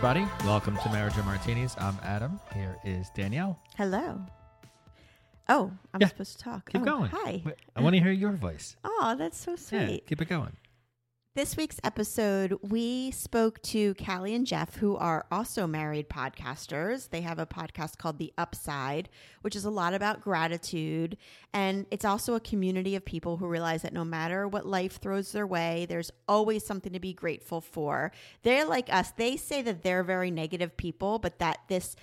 Everybody. Welcome to Marriage and Martinis. I'm Adam. Here is Danielle. Hello. Oh, I'm Yeah. supposed to talk. Keep Oh, going. Hi. Wait, I want to hear your voice. Oh, that's so sweet. Yeah, sweet. keep it going. This week's episode, we spoke to Callie and Jeff, who are also married podcasters. They have a podcast called The Upside, which is a lot about gratitude. And it's also a community of people who realize that no matter what life throws their way, there's always something to be grateful for. They're like us. They say that they're very negative people, but that this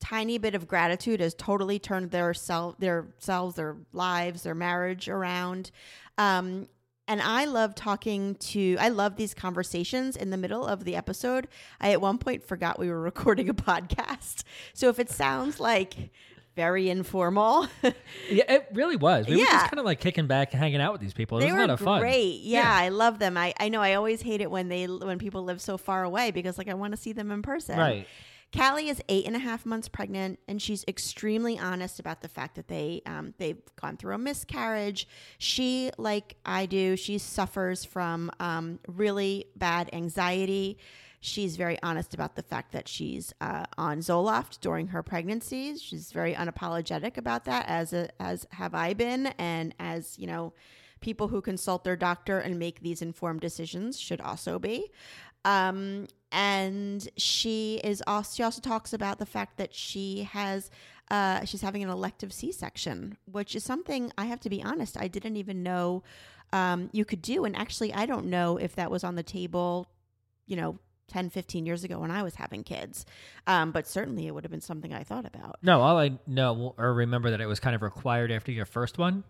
tiny bit of gratitude has totally turned their self, their selves, their lives, their marriage around. Um, and I love talking to, I love these conversations in the middle of the episode. I at one point forgot we were recording a podcast. So if it sounds like very informal, Yeah, it really was. We were just kind of like kicking back, hanging out with these people. It they was a lot of fun. great. Yeah, Yeah. I love them. I, I know I always hate it when they when people live so far away because like I want to see them in person. Right. Callie is eight and a half months pregnant, and she's extremely honest about the fact that they um, they've gone through a miscarriage. She, like I do, she suffers from um, really bad anxiety. She's very honest about the fact that she's uh, on Zoloft during her pregnancy. She's very unapologetic about that, as a, as have I been, and as you know, people who consult their doctor and make these informed decisions should also be. Um, and she is also she also talks about the fact that she has uh, she's having an elective C-section, which is something I have to be honest I didn't even know um, you could do, and actually I don't know if that was on the table, you know. 10 15 years ago when i was having kids um, but certainly it would have been something i thought about No, all I know or remember that it was kind of required after your first one.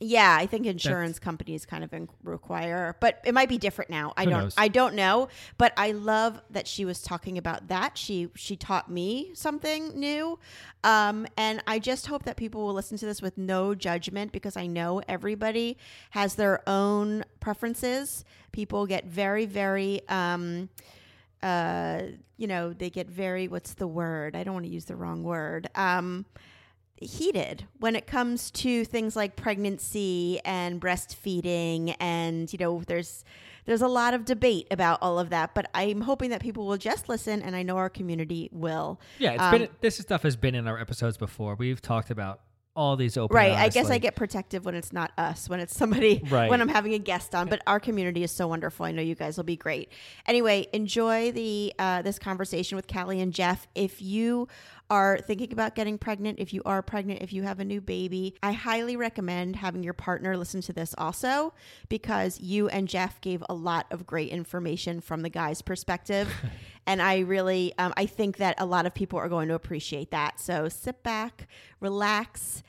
Yeah, I think insurance companies kind of require, but it might be different now. I don't, knows? I don't know. But I love that she was talking about that. She she taught me something new, um, and I just hope that people will listen to this with no judgment because I know everybody has their own preferences. People get very very. Um, uh, you know, they get very, what's the word? I don't want to use the wrong word. Um, heated when it comes to things like pregnancy and breastfeeding and you know there's there's a lot of debate about all of that but i'm hoping that people will just listen and i know our community will Yeah, it's Um, been this stuff has been in our episodes before. We've talked about all these open. right i guess i get protective when it's not us when it's somebody Right. when i'm having a guest on but our community is so wonderful i know you guys will be great anyway enjoy the uh, this conversation with callie and jeff if you are thinking about getting pregnant if you are pregnant if you have a new baby i highly recommend having your partner listen to this also because you and jeff gave a lot of great information from the guy's perspective and i really um, i think that a lot of people are going to appreciate that so sit back relax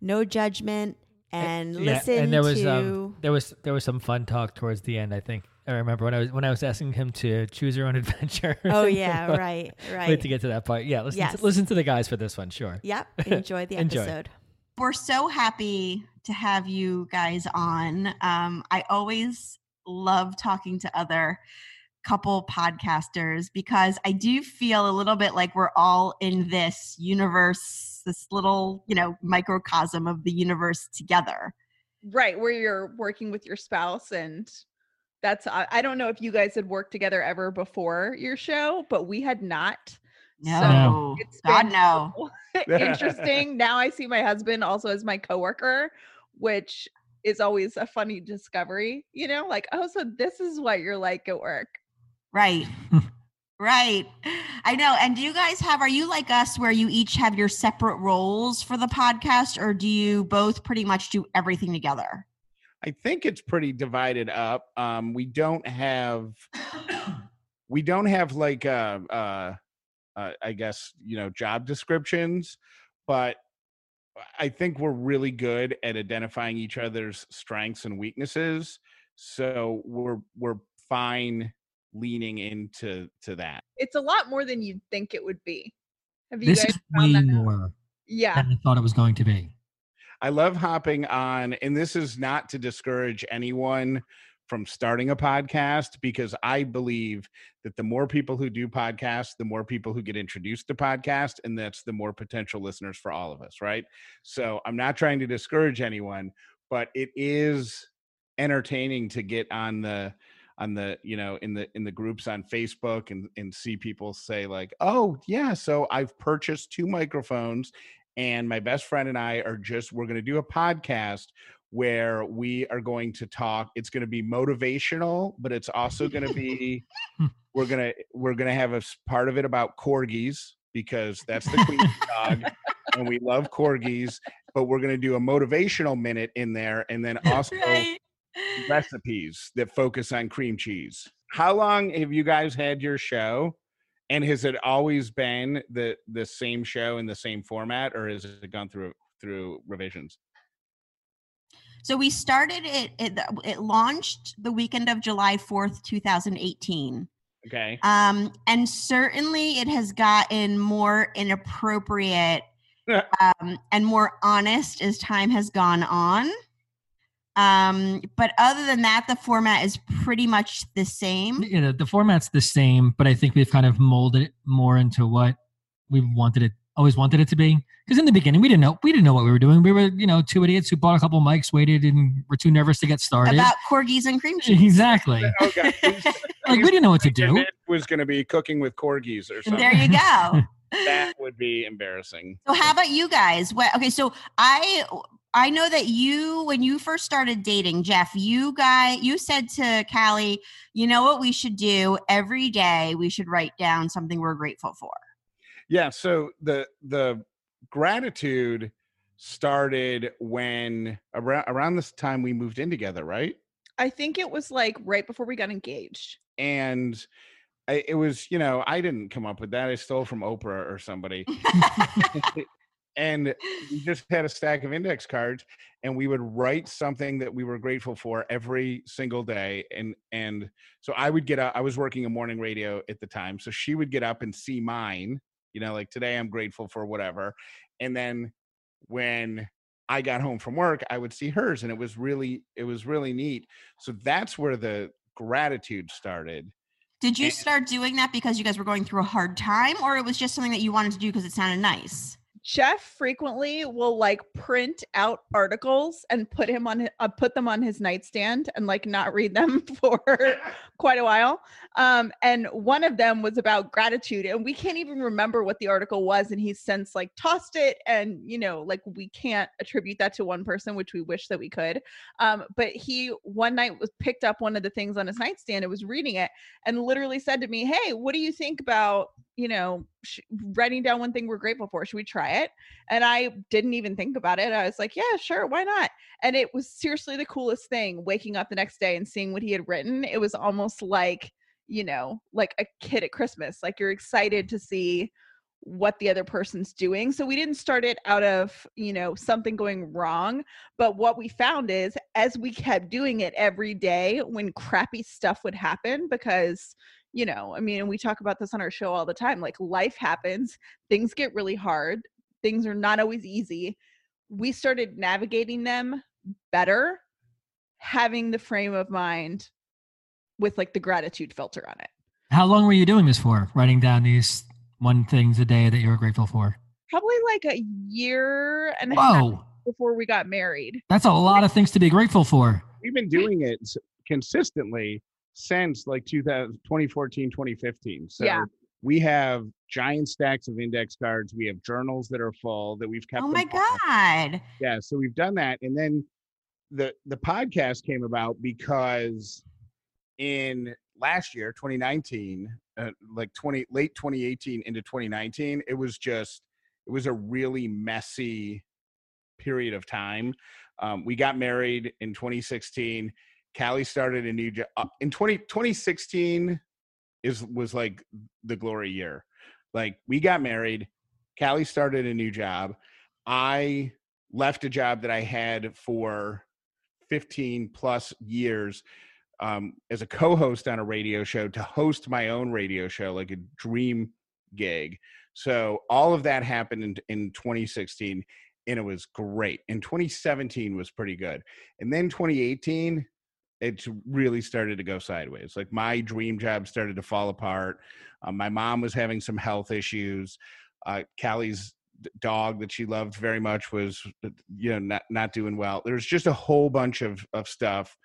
no judgment and Yeah, listen and there was to um, there was there was some fun talk towards the end. I think I remember when I was when I was asking him to choose your own adventure. oh yeah right right Wait to get to that part. Yeah, listen Yes. to, listen to the guys for this one. Sure. yep enjoy the Enjoy. episode we're so happy to have you guys on. Um, I always love talking to other couple podcasters because I do feel a little bit like we're all in this universe, this little, you know, microcosm of the universe together. right where you're working with your spouse and that's I, I don't know if you guys had worked together ever before your show but we had not No, it's God no. interesting now i see my husband also as my coworker which is always a funny discovery, you know, like, oh, so this is what you're like at work. Right. right. I know. And do you guys have, are you like us where you each have your separate roles for the podcast or do you both pretty much do everything together? I think it's pretty divided up. Um, we don't have, we don't have like, uh, uh, uh, I guess, you know, job descriptions, but I think we're really good at identifying each other's strengths and weaknesses. So we're we're fine leaning into to that. It's a lot more than you'd think it would be. Have you this guys is way more yeah. than I thought it was going to be. I love hopping on, and this is not to discourage anyone from starting a podcast because I believe that the more people who do podcasts, the more people who get introduced to podcast, and that's the more potential listeners for all of us, right? So I'm not trying to discourage anyone, but it is entertaining to get on the on the you know in the in the groups on facebook and and see people say like oh yeah so i've purchased two microphones and my best friend and i are just we're going to do a podcast where we are going to talk it's going to be motivational but it's also going to be hmm. we're going to we're going to have a part of it about corgis because that's the queen dog and we love corgis but we're going to do a motivational minute in there and then also right. recipes that focus on cream cheese. How long have you guys had your show and has it always been the the same show in the same format or has it gone through through revisions so we started it, it, it launched the weekend of July 4th, 2018. Okay. Um, and certainly it has gotten more inappropriate um, and more honest as time has gone on. Um, but other than that, the format is pretty much the same. You know, the format's the same, but I think we've kind of molded it more into what we wanted it always wanted it to be. Because in the beginning, we didn't know we didn't know what we were doing. We were, you know, two idiots who bought a couple mics, waited, and were too nervous to get started. About corgis and cream cheese. Exactly. okay. like we didn't know what to do. It was going to be cooking with corgis or something. There you go. that would be embarrassing. So how about you guys? What, okay, so I I know that you when you first started dating Jeff, you guy you said to Callie, you know what we should do every day? We should write down something we're grateful for. Yeah. So the the gratitude started when around around this time we moved in together, right? I think it was like right before we got engaged. And I, it was, you know, I didn't come up with that. I stole from Oprah or somebody. and we just had a stack of index cards and we would write something that we were grateful for every single day and and so i would get up i was working a morning radio at the time so she would get up and see mine you know like today i'm grateful for whatever and then when i got home from work i would see hers and it was really it was really neat. So that's where the gratitude started did you start doing that because you guys were going through a hard time or it was just something that you wanted to do because it sounded nice Jeff frequently will like print out articles and put him on uh, put them on his nightstand and like not read them for quite a while. Um, and one of them was about gratitude, and we can't even remember what the article was. And he's since like tossed it, and you know, like we can't attribute that to one person, which we wish that we could. Um, but he one night was picked up one of the things on his nightstand and was reading it, and literally said to me, "Hey, what do you think about you know sh- writing down one thing we're grateful for should we try it and i didn't even think about it i was like yeah sure why not and it was seriously the coolest thing waking up the next day and seeing what he had written it was almost like you know like a kid at christmas like you're excited to see what the other person's doing. So we didn't start it out of, you know, something going wrong, but what we found is as we kept doing it every day when crappy stuff would happen because you know, I mean, and we talk about this on our show all the time like life happens, things get really hard, things are not always easy. We started navigating them better, having the frame of mind with like the gratitude filter on it. How long were you doing this for? Writing down these one things a day that you were grateful for? Probably like a year and a Whoa. half before we got married. That's a lot of things to be grateful for. We've been doing it consistently since like 2000, 2014, 2015. So yeah. we have giant stacks of index cards. We have journals that are full that we've kept. Oh my God. Yeah. So we've done that. And then the the podcast came about because in last year 2019 uh, like 20 late 2018 into 2019 it was just it was a really messy period of time um, we got married in 2016 callie started a new job in 20 2016 is was like the glory year like we got married callie started a new job i left a job that i had for 15 plus years um, as a co-host on a radio show to host my own radio show, like a dream gig. So all of that happened in, in 2016, and it was great. And 2017 was pretty good, and then 2018, it really started to go sideways. Like my dream job started to fall apart. Um, my mom was having some health issues. Uh, Callie's dog that she loved very much was, you know, not not doing well. There's just a whole bunch of of stuff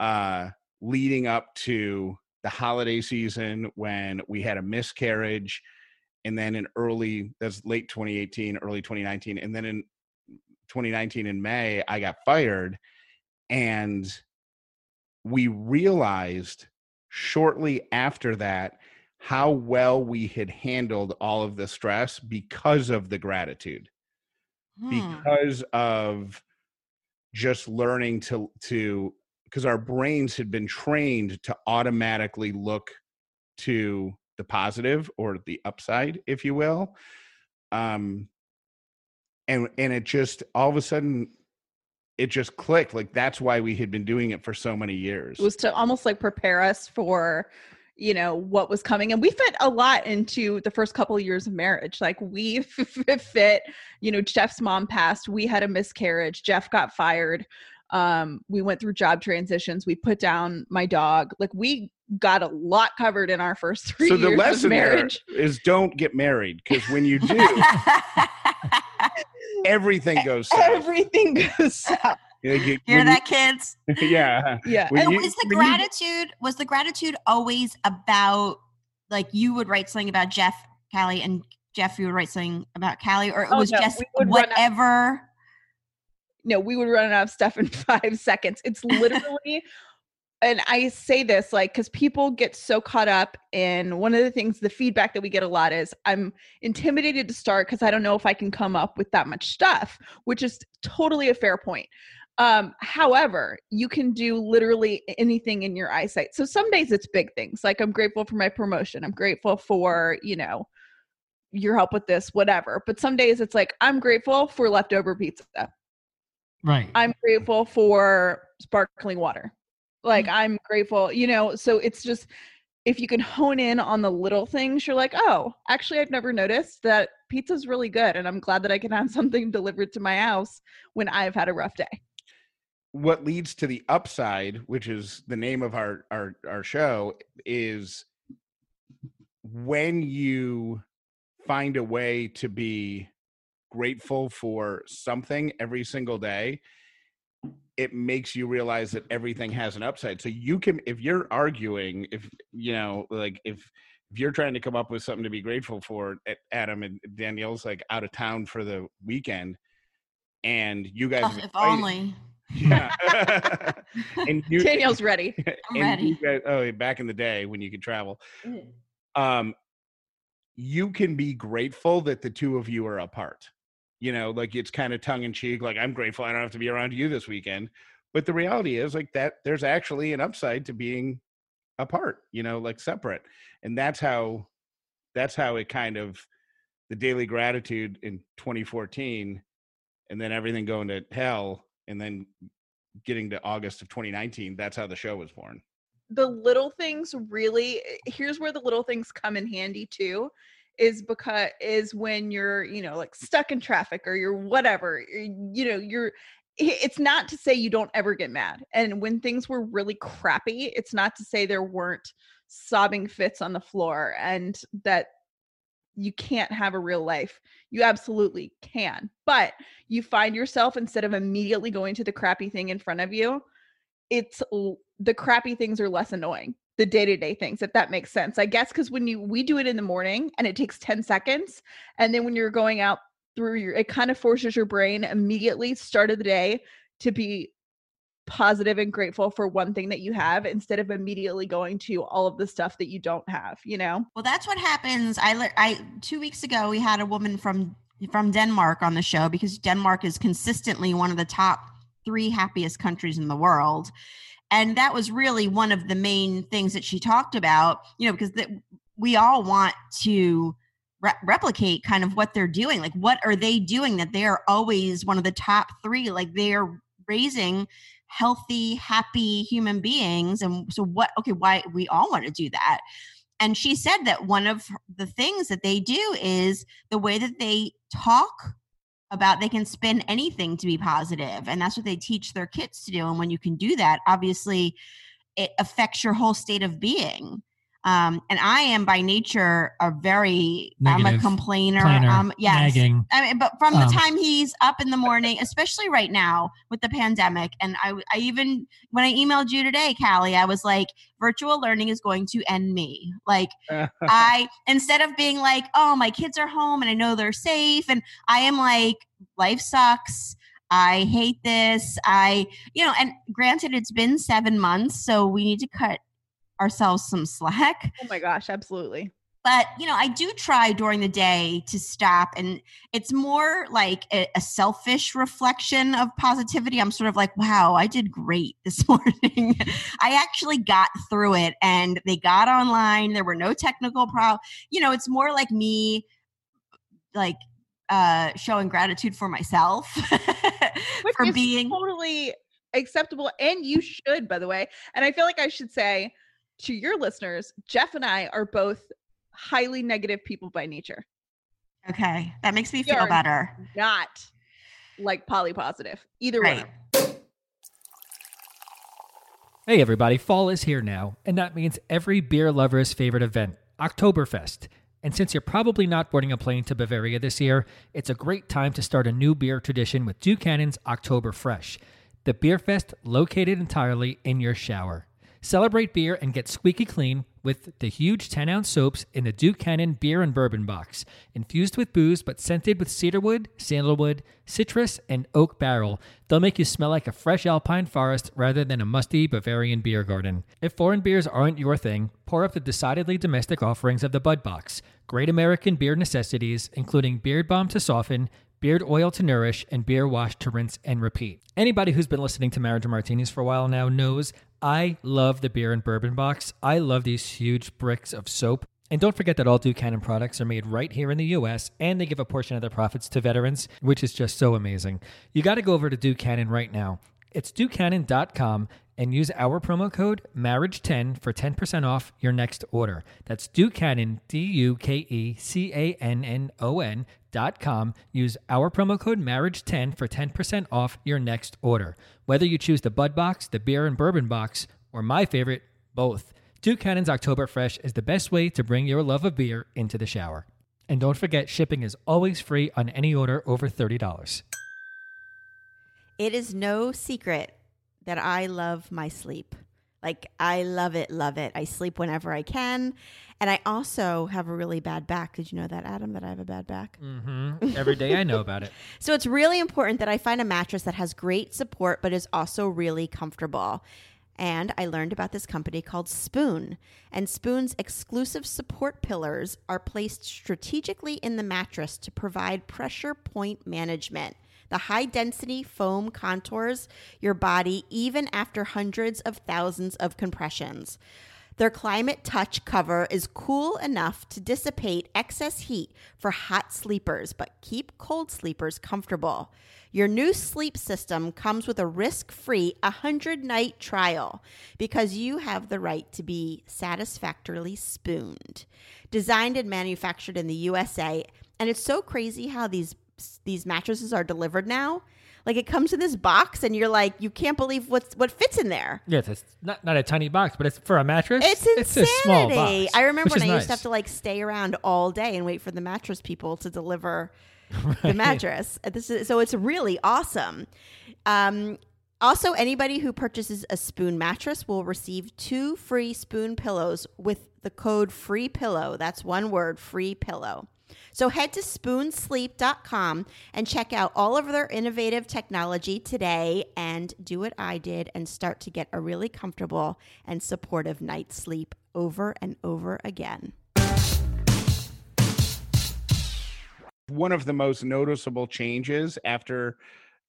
uh, leading up to the holiday season when we had a miscarriage and then in early that's late 2018 early 2019 and then in 2019 in may i got fired and we realized shortly after that how well we had handled all of the stress because of the gratitude hmm. because of just learning to to because our brains had been trained to automatically look to the positive or the upside if you will um and and it just all of a sudden it just clicked. Like that's why we had been doing it for so many years. It was to almost like prepare us for you know what was coming. And we fit a lot into the first couple of years of marriage. Like we fit you know jeff's mom passed. We had a miscarriage. Jeff got fired. Um we went through job transitions. We put down my dog. Like we got a lot covered in our first three so the years lesson of marriage. there is don't get married because when you do everything goes south. everything goes south you, you, Hear that, you, kids? yeah, yeah. and was the gratitude was the gratitude always about like you would write something about Jeff, Callie, and Jeff, you would write something about Callie, or it oh, was no, just whatever no, we would run out of stuff in five seconds. It's literally, and I say this like, because people get so caught up in one of the things, the feedback that we get a lot is I'm intimidated to start because I don't know if I can come up with that much stuff, which is totally a fair point. Um, however, you can do literally anything in your eyesight. So some days it's big things like I'm grateful for my promotion. I'm grateful for, you know, your help with this, whatever. But some days it's like, I'm grateful for leftover pizza. Right. I'm grateful for sparkling water. Like mm-hmm. I'm grateful, you know, so it's just if you can hone in on the little things, you're like, oh, actually, I've never noticed that pizza's really good. And I'm glad that I can have something delivered to my house when I've had a rough day. What leads to the upside, which is the name of our, our, our show, is when you find a way to be grateful for something every single day, it makes you realize that everything has an upside. So you can, if you're arguing, if you know, like if if you're trying to come up with something to be grateful for, Adam and Danielle's like out of town for the weekend, and you guys, oh, if only. Yeah, and you, Danielle's ready. I'm ready. Guys, oh, back in the day when you could travel, mm. um, you can be grateful that the two of you are apart you know like it's kind of tongue in cheek like i'm grateful i don't have to be around you this weekend. But the reality is like that there's actually an upside to being apart you know like separate. And that's how that's how it kind of the daily gratitude in 2014 and then everything going to hell and then getting to august of 2019 that's how the show was born. The little things really eh, here's where the little things come in handy too is because is when you're you know like stuck in traffic or you're whatever you know you're it's not to say you don't ever get mad and when things were really crappy it's not to say there weren't sobbing fits on the floor and that you can't have a real life. You absolutely can but you find yourself instead of immediately going to the crappy thing in front of you it's the crappy things are less annoying the day-to-day things if that makes sense i guess because when you we do it in the morning and it takes 10 seconds and then when you're going out through your it kind of forces your brain immediately start of the day to be positive and grateful for one thing that you have instead of immediately going to all of the stuff that you don't have, you know? Well, that's what happens. I, I, two weeks ago, we had a woman from, from Denmark on the show because Denmark is consistently one of the top three happiest countries in the world. And that was really one of the main things that she talked about, you know, because the, we all want to re- replicate kind of what they're doing. Like, what are they doing that they are always one of the top three? Like, they're raising healthy, happy human beings. And so, what, okay, why we all want to do that. And she said that one of the things that they do is the way that they talk about they can spin anything to be positive and that's what they teach their kids to do and when you can do that obviously it affects your whole state of being um, and I am by nature a very I'm a complainer. Planner, Um, yes. nagging. I mean, but from the Um, time he's up in the morning, especially right now with the pandemic, and I, I even when I emailed you today, Callie, I was like, virtual learning is going to end me. Like I instead of being like, oh, my kids are home and I know they're safe, and I am like, life sucks. I hate this. I, you know, and granted, it's been seven months, so we need to cut ourselves some slack. Oh my gosh, absolutely. But, you know, I do try during the day to stop, and it's more like a, a selfish reflection of positivity. I'm sort of like, wow, I did great this morning. I actually got through it, and they got online. There were no technical problems. You know, it's more like me, like, uh showing gratitude for myself for being totally acceptable and you should by the way and i feel like i should say to your listeners jeff and i are both highly negative people by nature okay that makes me We feel better not like poly positive either right way Hey everybody, fall is here now, and that means every beer lover's favorite event, Oktoberfest. And since you're probably not boarding a plane to Bavaria this year, it's a great time to start a new beer tradition with Duke Cannon's October Fresh, the beer fest located entirely in your shower. Celebrate beer and get squeaky clean with the huge 10 ounce soaps in the Duke Cannon beer and bourbon box, infused with booze but scented with cedarwood, sandalwood, citrus, and oak barrel. They'll make you smell like a fresh alpine forest rather than a musty Bavarian beer garden. If foreign beers aren't your thing, pour up the decidedly domestic offerings of the Bud Box. Great American beer necessities, including beard balm to soften, beard oil to nourish, and beer wash to rinse and repeat. Anybody who's been listening to Marriage Martinis for a while now knows I love the beer and bourbon box. I love these huge bricks of soap. And don't forget that all Duke Cannon products are made right here in the US and they give a portion of their profits to veterans, which is just so amazing. You got to go over to Duke Cannon right now. It's DukeCannon.com and use our promo code MARRIAGE10 for 10% off your next order. That's Duke Cannon, D U K E C A N N O N dot com. Use our promo code MARRIAGE10 for 10% off your next order. Whether you choose the Bud Box, the Beer and Bourbon Box, or my favorite, both. Duke Cannon's October Fresh is the best way to bring your love of beer into the shower. And don't forget, shipping is always free on any order over $30. It is no secret that I love my sleep. Like, I love it, love it. I sleep whenever I can. And I also have a really bad back. Did you know that, Adam, that I have a bad back? Mm-hmm. Every day I know about it. So it's really important that I find a mattress that has great support but is also really comfortable. And I learned about this company called Spoon. And Spoon's exclusive support pillars are placed strategically in the mattress to provide pressure point management. The high density foam contours your body even after hundreds of thousands of compressions. Their climate touch cover is cool enough to dissipate excess heat for hot sleepers, but keep cold sleepers comfortable. Your new sleep system comes with a risk free 100 night trial because you have the right to be satisfactorily spooned. Designed and manufactured in the USA, and it's so crazy how these these mattresses are delivered now. Like it comes in this box, and you're like, you can't believe what's what fits in there. Yes, it's not, not a tiny box, but it's for a mattress. It's insanity. a small box. I remember when I is used to have to like stay around all day and wait for the mattress people to deliver the mattress. This is, so it's really awesome. Um, also, anybody who purchases a spoon mattress will receive two free spoon pillows with the code free pillow. That's one word, free pillow. So head to spoonsleep.com and check out all of their innovative technology today and do what I did and start to get a really comfortable and supportive night's sleep over and over again. One of the most noticeable changes after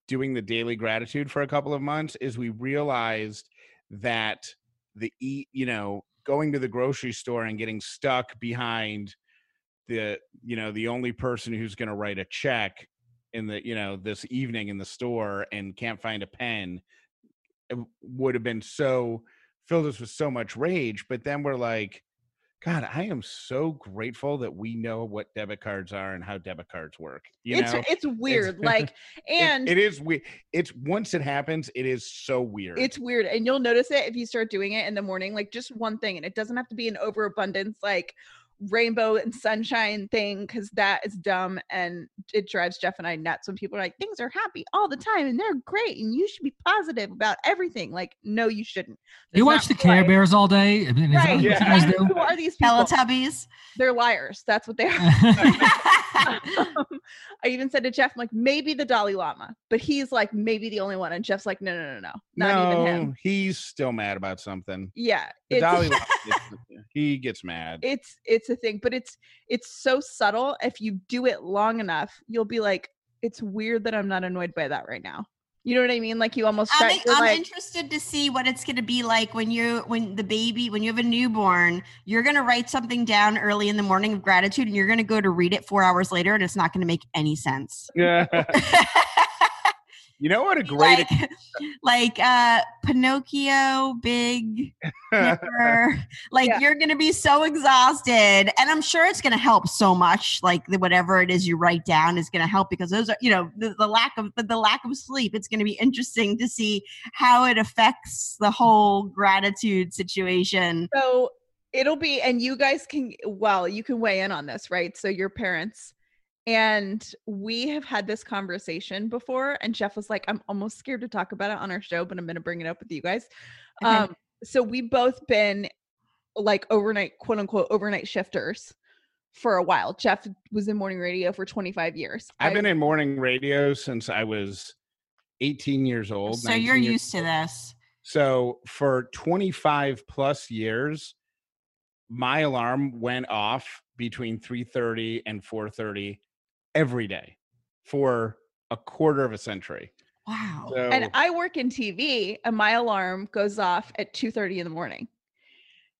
doing the daily gratitude for a couple of months is we realized that the eat, you know, going to the grocery store and getting stuck behind the, you know, the only person who's going to write a check in the, you know, this evening in the store and can't find a pen eh, would have been so filled us with so much rage. But then we're like, God, I am so grateful that we know what debit cards are and how debit cards work. You it's know, it's weird. like It- and it is weird. It's once it happens, it is so weird. It's weird. And you'll notice it if you start doing it in the morning, like just one thing. And it doesn't have to be an overabundance, like rainbow and sunshine thing, because that is dumb and it drives Jeff and I nuts when people are like, things are happy all the time and they're great and you should be positive about everything. Like, no, you shouldn't. You watch the who Care Bears all day. I mean, Right. Yeah. guys And do? Who are these people? Teletubbies. They're liars. That's what they are. Um, I even said to Jeff, I'm like, maybe the Dalai Lama, but he's like, maybe the only one. And Jeff's like, no, no, no, no, not even him. he's still mad about something. Yeah, The Dalai Lama gets- he gets mad. it's it's a thing, but it's it's so subtle. If you do it long enough, you'll be like, it's weird that I'm not annoyed by that right now. You know what I mean? Like you almost I'm, I'm like, interested to see what it's going to be like when you when the baby when you have a newborn you're going to write something down early in the morning of gratitude and you're going to go to read it four hours later and it's not going to make any sense yeah. You know what a great like, like uh pinocchio big Nipper. like Yeah. you're gonna be so exhausted and i'm sure it's gonna help so much like the, whatever it is you write down is gonna help because those are you know the, the lack of the, the lack of sleep it's gonna be interesting to see how it affects the whole gratitude situation so it'll be, and you guys can, well, you can weigh in on this, right? So your parents. And we have had this conversation before, and Jeff was like, I'm almost scared to talk about it on our show, but I'm going to bring it up with you guys. Okay. Um, so we've both been like overnight, quote unquote, overnight shifters for a while. Jeff was in morning radio for 25 years. I've been in morning radio since I was 18 years old. so you're 19 years used to this So for 25 plus years, my alarm went off between 3:30 and 4:30 every day for a quarter of a century. wow So and I work in TV, and my alarm goes off at two thirty in the morning.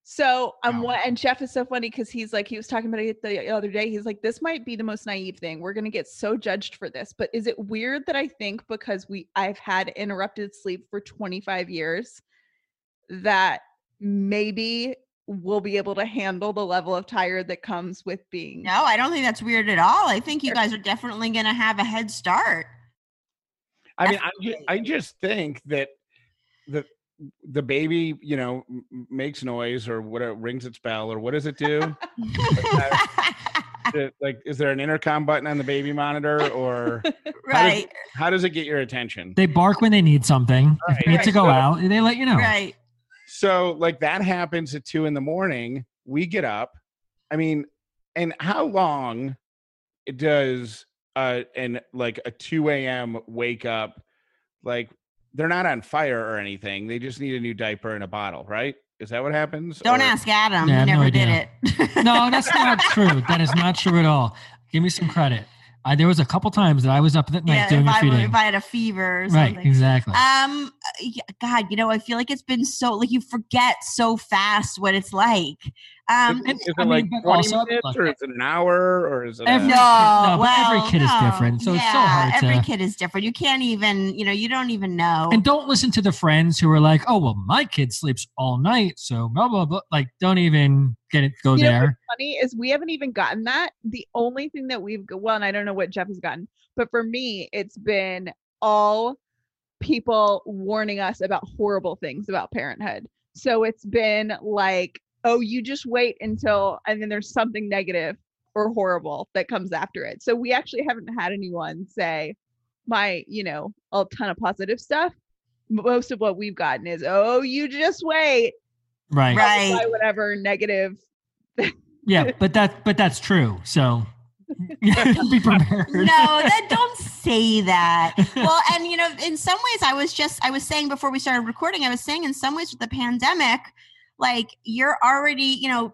So um, I'm what, and Jeff is so funny because he's like, he was talking about it the other day. He's like, this might be the most naive thing. We're gonna get so judged for this, but is it weird that I think because we I've had interrupted sleep for 25 years that maybe we'll be able to handle the level of tired that comes with being no i don't think that's weird at all i think you guys are definitely going to have a head start I mean, I, ju- I just think that the the baby, you know, m- m- makes noise or whatever, rings its bell or what does it do? Like, is there an intercom button on the baby monitor or right how does it get your attention? They bark when they need something. If they need Right. to go So- out, they let you know. right So, like, that happens at two in the morning. We get up. I mean, and how long does uh and like a 2 a.m. wake up? Like, they're not on fire or anything. They just need a new diaper and a bottle, right? Is that what happens? don't Or- ask adam Yeah, he have no never did it No, that's not true. That is not true at all. Give me some credit. I, there was a couple times that I was up at night yeah doing if a I, feeding. if I had a fever or Right, exactly. Um, God, you know, I feel like it's been so like you forget so fast what it's like. Um, Is, is it I mean, like but 20 also, minutes look, or is it an hour or is it a- no, no, but every well, kid is no. different, so it's so Yeah, hard Every to- kid is different. You can't even, you know, you don't even know. and don't listen to the friends who are like, "Oh, well, my kid sleeps all night, so blah blah blah." Like, don't even get it. Go You know there. what's funny is we haven't even gotten that. The only thing that we've well, and I don't know what Jeff has gotten, but for me, it's been all people warning us about horrible things about parenthood. So it's been like, oh, you just wait until, and then there's something negative or horrible that comes after it. So we actually haven't had anyone say, my, you know, a ton of positive stuff. Most of what we've gotten is, oh, you just wait. Right. Right. By whatever negative Yeah, but that but that's true. So Be prepared. no, that don't say that. Well, and you know, in some ways, I was just I was saying before we started recording, I was saying in some ways with the pandemic, like you're already, you know,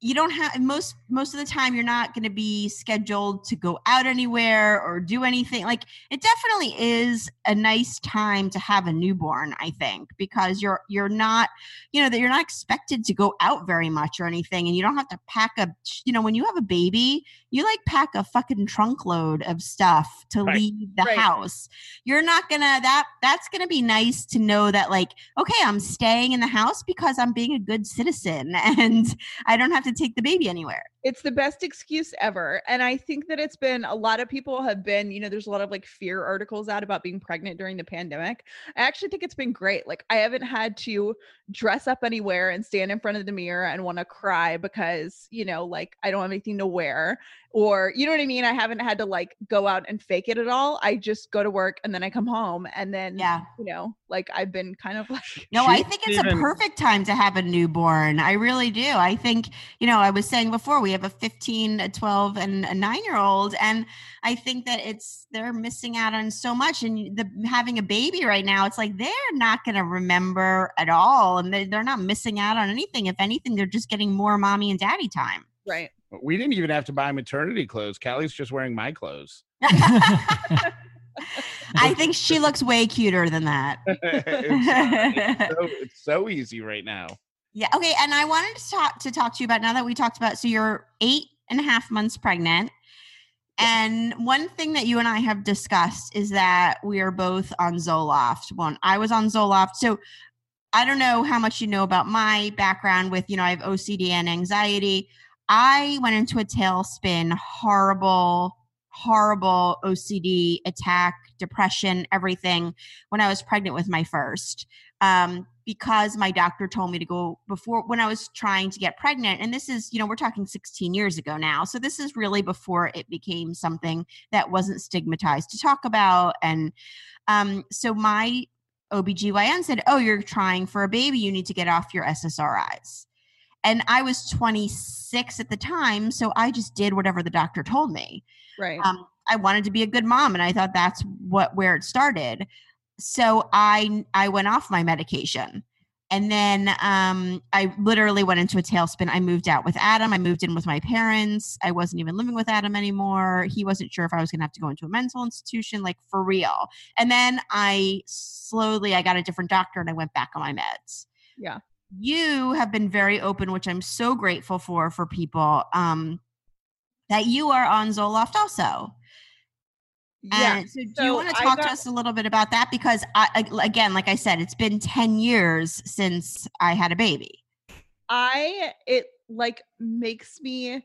you don't have most most of the time you're not going to be scheduled to go out anywhere or do anything like it definitely is a nice time to have a newborn i think because you're you're not you know that you're not expected to go out very much or anything and you don't have to pack a you know when you have a baby you like pack a fucking trunk load of stuff to Right. leave the Right. house you're not gonna that that's gonna be nice to know that like okay i'm staying in the house because i'm being a good citizen and i don't have to take the baby anywhere it's the best excuse ever and i think that it's been a lot of people have been you know there's a lot of like fear articles out about being pregnant during the pandemic. I actually think it's been great like i haven't had to dress up anywhere and stand in front of the mirror and want to cry because you know like i don't have anything to wear or you know what i mean? I haven't had to like go out and fake it at all. I just go to work and then i come home and then yeah. you know like i've been kind of like no i think it's even- a perfect time to have a newborn. I really do. I think you know i was saying before we have a 15 a 12 and a 9 year old and i think that it's they're missing out on so much and the having a baby right now it's like they're not going to remember at all and they, they're not missing out on anything. If anything they're just getting more mommy and daddy time. Right We didn't even have to buy maternity clothes. Callie's just wearing my clothes. I think she looks way cuter than that. it's, so, it's so easy right now. Yeah. Okay. And I wanted to talk to talk to you about now that we talked about. So you're eight and a half months pregnant, and one thing that you and I have discussed is that we are both on Zoloft. One, I was on Zoloft. So I don't know how much you know about my background with you know I have OCD and anxiety. I went into a tailspin, horrible, horrible OCD attack, depression, everything when I was pregnant with my first um, because my doctor told me to go before when I was trying to get pregnant. And this is, you know, we're talking 16 years ago now. So this is really before it became something that wasn't stigmatized to talk about. And um, so my OBGYN said, Oh, you're trying for a baby. You need to get off your SSRIs. And I was 26 at the time. So I just did whatever the doctor told me right um, I wanted to be a good mom, and I thought that's what where it started. So I I went off my medication, and then um, I literally went into a tailspin. I moved out with Adam. I moved in with my parents. I wasn't even living with Adam anymore. He wasn't sure if I was going to have to go into a mental institution, like for real. And then I slowly I got a different doctor, and I went back on my meds yeah you have been very open, which I'm so grateful for for people um, that you are on Zoloft also. yeah And so, do so you want to talk got- to us a little bit about that? Because I, again, like I said, it's been 10 years since I had a baby. I it like makes me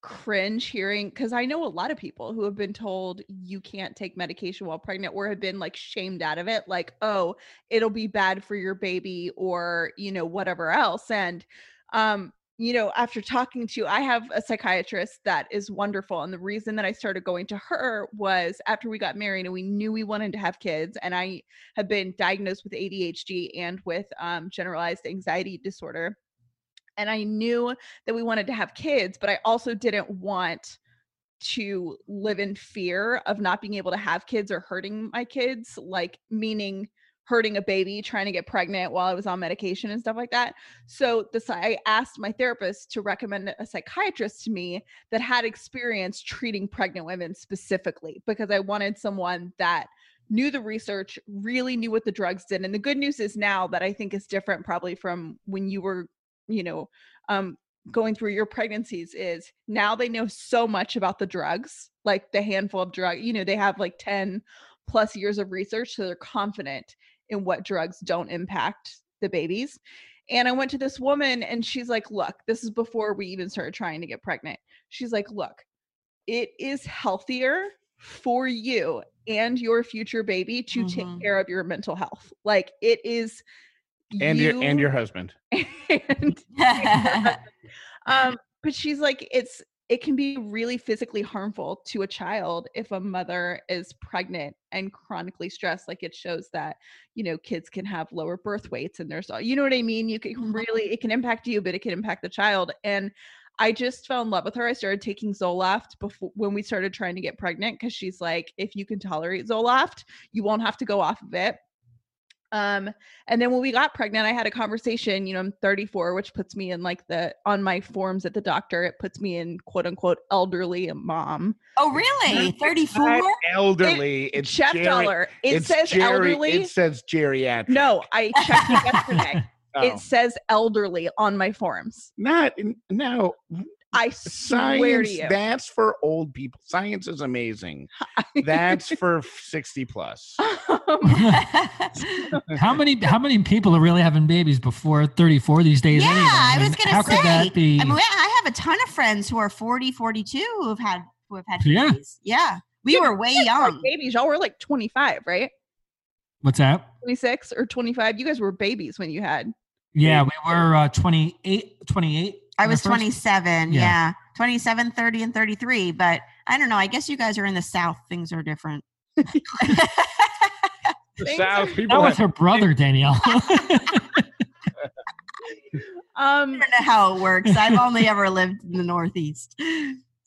cringe hearing because I know a lot of people who have been told you can't take medication while pregnant or have been like shamed out of it, like, oh, it'll be bad for your baby or you know, whatever else. And um, you know, after talking to I have a psychiatrist that is wonderful. And the reason that I started going to her was after we got married and we knew we wanted to have kids, and I have been diagnosed with ADHD and with um, generalized anxiety disorder and I knew that we wanted to have kids, but I also didn't want to live in fear of not being able to have kids or hurting my kids, like meaning hurting a baby trying to get pregnant while I was on medication and stuff like that. So this I asked my therapist to recommend a psychiatrist to me that had experience treating pregnant women specifically because I wanted someone that knew the research, really knew what the drugs did. And the good news is now that I think is different probably from when you were you know um going through your pregnancies is now they know so much about the drugs like the handful of drug you know they have like 10 plus years of research so they're confident in what drugs don't impact the babies and i went to this woman and she's like look this is before we even started trying to get pregnant she's like look it is healthier for you and your future baby to Mhm. take care of your mental health like it is And your and your husband. and um but she's like it's it can be really physically harmful to a child if a mother is pregnant and chronically stressed like it shows that you know kids can have lower birth weights and there's all you know what i mean you can Mhm. really it can impact you but it can impact the child and I just fell in love with her. I started taking Zoloft before when we started trying to get pregnant because she's like, if you can tolerate Zoloft, you won't have to go off of it. Um, and then when we got pregnant, I had a conversation. You know, I'm 34, which puts me in like the on my forms at the doctor, it puts me in quote unquote elderly mom. Oh, really? 34? elderly. it's Chef geri- Dollar. It it's says geri- elderly. It says geriatric. no, I checked it yesterday. Oh. It says elderly on my forms. not no I swear science. to you. That's for old people. Science is amazing. That's for sixty plus. How many how many people are really having babies before 34 these days? yeah, anyway? I was gonna how say. could that be? I mean, I have a ton of friends who are 40, 42 who have had who have had Yeah. babies. Yeah, we Yeah, were way You guys were young. babies. Y'all were like 25, right? What's that? 26 or 25. You guys were babies when you had. Yeah, we were uh, 28, 28. I was 27. Yeah. Yeah. 27, 30, and 33. But I don't know. I guess you guys are in the South. Things are different. The South people That was have, her brother, Danielle. I Um, don't know how it works. I've only ever lived in the Northeast.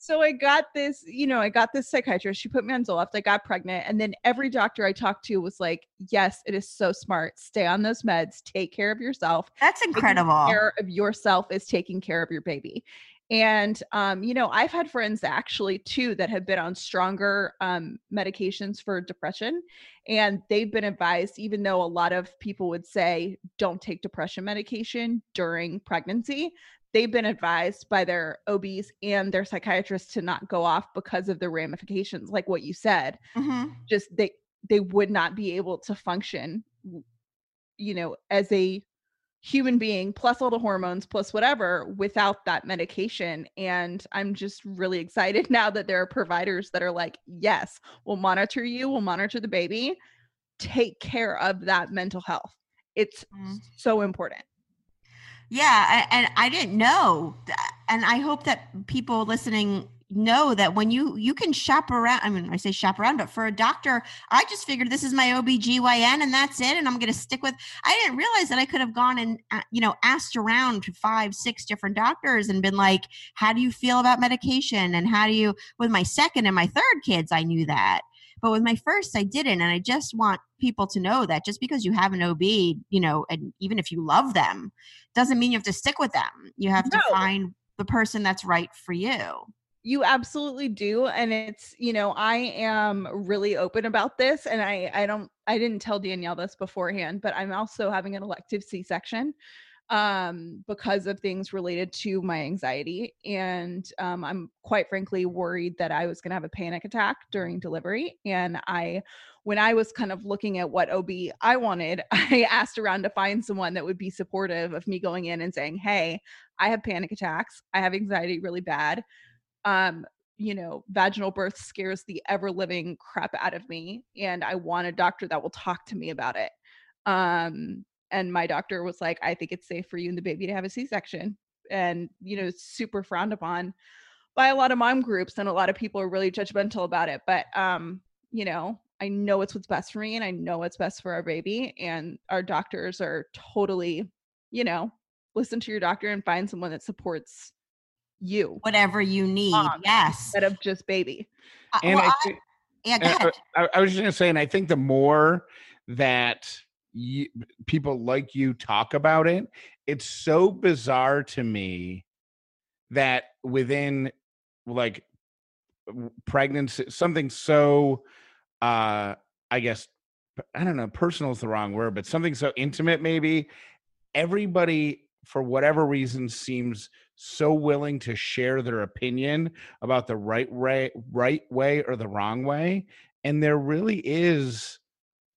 So I got this, you know, I got this psychiatrist. She put me on Zoloft. I got pregnant. And then every doctor I talked to was like, yes, it is so smart. Stay on those meds. Take care of yourself. That's Taking incredible. care of yourself is taking care of your baby. And um, you know, I've had friends actually too that have been on stronger um, medications for depression, and they've been advised, even though a lot of people would say don't take depression medication during pregnancy, they've been advised by their OBs and their psychiatrists to not go off because of the ramifications, like what you said. Mhm. Just they they would not be able to function, you know, as a human being plus all the hormones plus whatever without that medication and i'm just really excited now that there are providers that are like yes we'll monitor you we'll monitor the baby take care of that mental health it's Mm. so important Yeah, and I didn't know, and I hope that people listening know that when you you can shop around. I mean, I say shop around, but for a doctor, I just figured this is my OBGYN and that's it, and I'm going to stick with. I didn't realize that I could have gone and uh, you know asked around to five, six different doctors and been like, "How do you feel about medication?" And how do you? With my second and my third kids, I knew that. But with my first, I didn't. And I just want people to know that just because you have an OB, you know, and even if you love them, doesn't mean you have to stick with them. You have to find the person that's right for you. you absolutely do and it's you know i am really open about this and i i don't i didn't tell danielle this beforehand but i'm also having an elective c-section um because of things related to my anxiety and um i'm quite frankly worried that i was going to have a panic attack during delivery and i when i was kind of looking at what ob i wanted i asked around to find someone that would be supportive of me going in and saying hey i have panic attacks i have anxiety really bad um you know vaginal birth scares the ever living crap out of me and i want a doctor that will talk to me about it. Um and my doctor was like i think it's safe for you and the baby to have a c-section and you know super frowned upon by a lot of mom groups and a lot of people are really judgmental about it but um you know i know it's what's best for me and i know what's best for our baby and our doctors are totally you know listen to your doctor and find someone that supports you Whatever you need. Mom, yes. instead of just baby. Uh, and well, I I- think yeah, go And. I, I was just gonna say, and I think the more that you, people like you talk about it, it's so bizarre to me that within like pregnancy, something so, uh, I guess, I don't know, personal is the wrong word, but something so intimate, maybe everybody for whatever reason seems so willing to share their opinion about the right way right way or the wrong way and there really is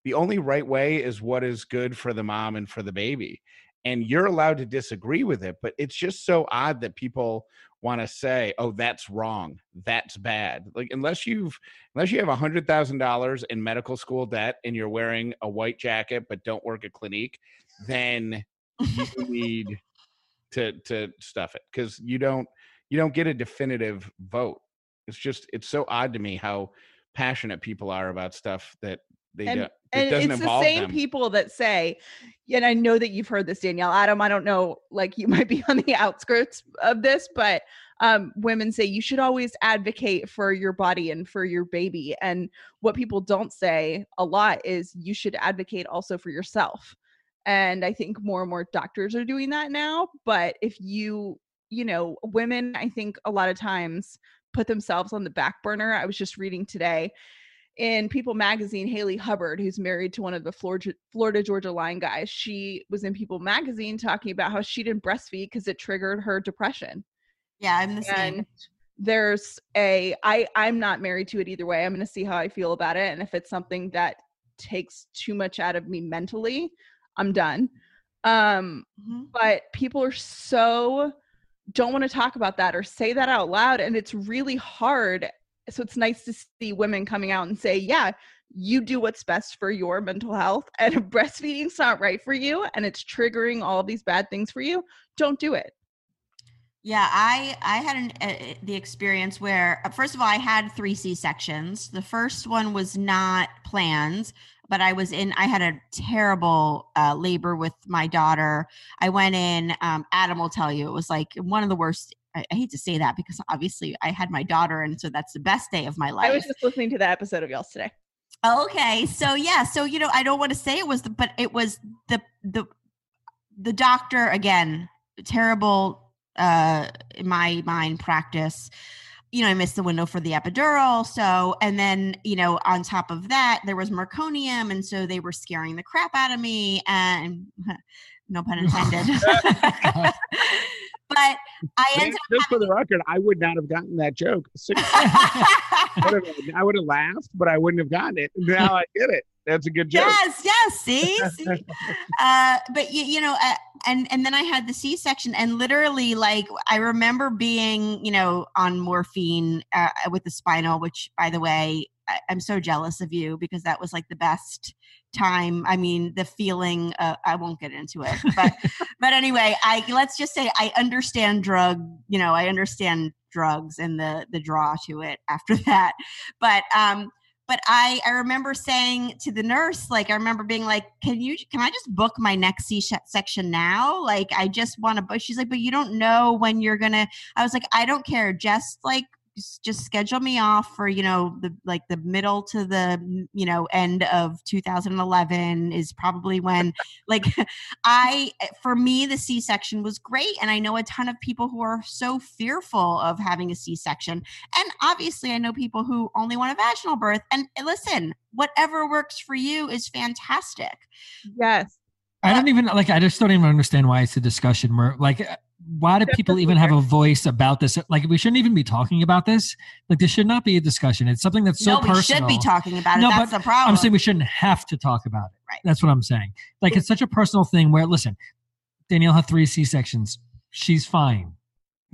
the only right way is what is good for the mom and for the baby and you're allowed to disagree with it but it's just so odd that people want to say oh that's wrong that's bad like unless you've unless you have a hundred thousand dollars in medical school debt and you're wearing a white jacket but don't work at clinique then you need to to stuff it because you don't you don't get a definitive vote. It's just it's so odd to me how passionate people are about stuff that they And- don't and doesn't it's the same them. people that say and i know that you've heard this danielle adam i don't know like you might be on the outskirts of this but um, women say you should always advocate for your body and for your baby and what people don't say a lot is you should advocate also for yourself and i think more and more doctors are doing that now but if you you know women i think a lot of times put themselves on the back burner i was just reading today in People Magazine, Hayley Hubbard, who's married to one of the Florida, Florida Georgia Line guys, she was in People Magazine talking about how she didn't breastfeed because it triggered her depression. Yeah, I'm the same. And there's a I I'm not married to it either way. I'm going to see how I feel about it, and if it's something that takes too much out of me mentally, I'm done. Um, Mhm. but people are so don't want to talk about that or say that out loud and it's really hard so it's nice to see women coming out and say yeah you do what's best for your mental health and if breastfeeding's not right for you and it's triggering all these bad things for you don't do it Yeah, I I had an, uh, the experience where uh, first of all I had three C sections. The first one was not planned, but I was in. I had a terrible uh, labor with my daughter. I went in. Um, Adam will tell you it was like one of the worst. I, I hate to say that because obviously I had my daughter, and so that's the best day of my life. i was just listening to that episode of y'all's today Okay, so yeah, so you know, I don't want to say it was, the, but it was the the the doctor again. Terrible, uh, in my mind, practice. You know, I missed the window for the epidural. So, and then you know, on top of that, there was meconium, and so they were scaring the crap out of me. And no pun intended. but I ended just for the record, I would not have gotten that joke. I would have- I would have laughed, but I wouldn't have gotten it. Now I get it. That's a good joke. Yes, yes. See, see. uh, but you, you know, uh, and and then I had the C section, and literally, like, I remember being, you know, on morphine uh, with the spinal. Which, by the way, I'm so jealous of you because that was like the best time. I mean, the feeling. Uh, I won't get into it, but but anyway, I let's just say I understand drug. You know, I understand drugs and the the draw to it after that. But um, but I I remember saying to the nurse, like I remember being like, "Can you can I just book my next C section now? Like I just want to book." She's like, "But you don't know when you're gonna." I was like, "I don't care. Just like." S- Just schedule me off for you know the like the middle to the you know end of 2011 is probably when like I for me the C section was great and I know a ton of people who are so fearful of having a C section and obviously, I know people who only want a vaginal birth. And listen, whatever works for you is fantastic. yes I don't even like. I just don't even understand why it's a discussion. Where like, uh, why do people even have a voice about this? Like, we shouldn't even be talking about this. Like, this should not be a discussion. It's something that's so no, we personal. should be talking about it. No, That's but the problem. I'm saying we shouldn't have to talk about it. Right. That's what I'm saying. Like, it's such a personal thing. Where listen, Danielle had three C sections. She's fine.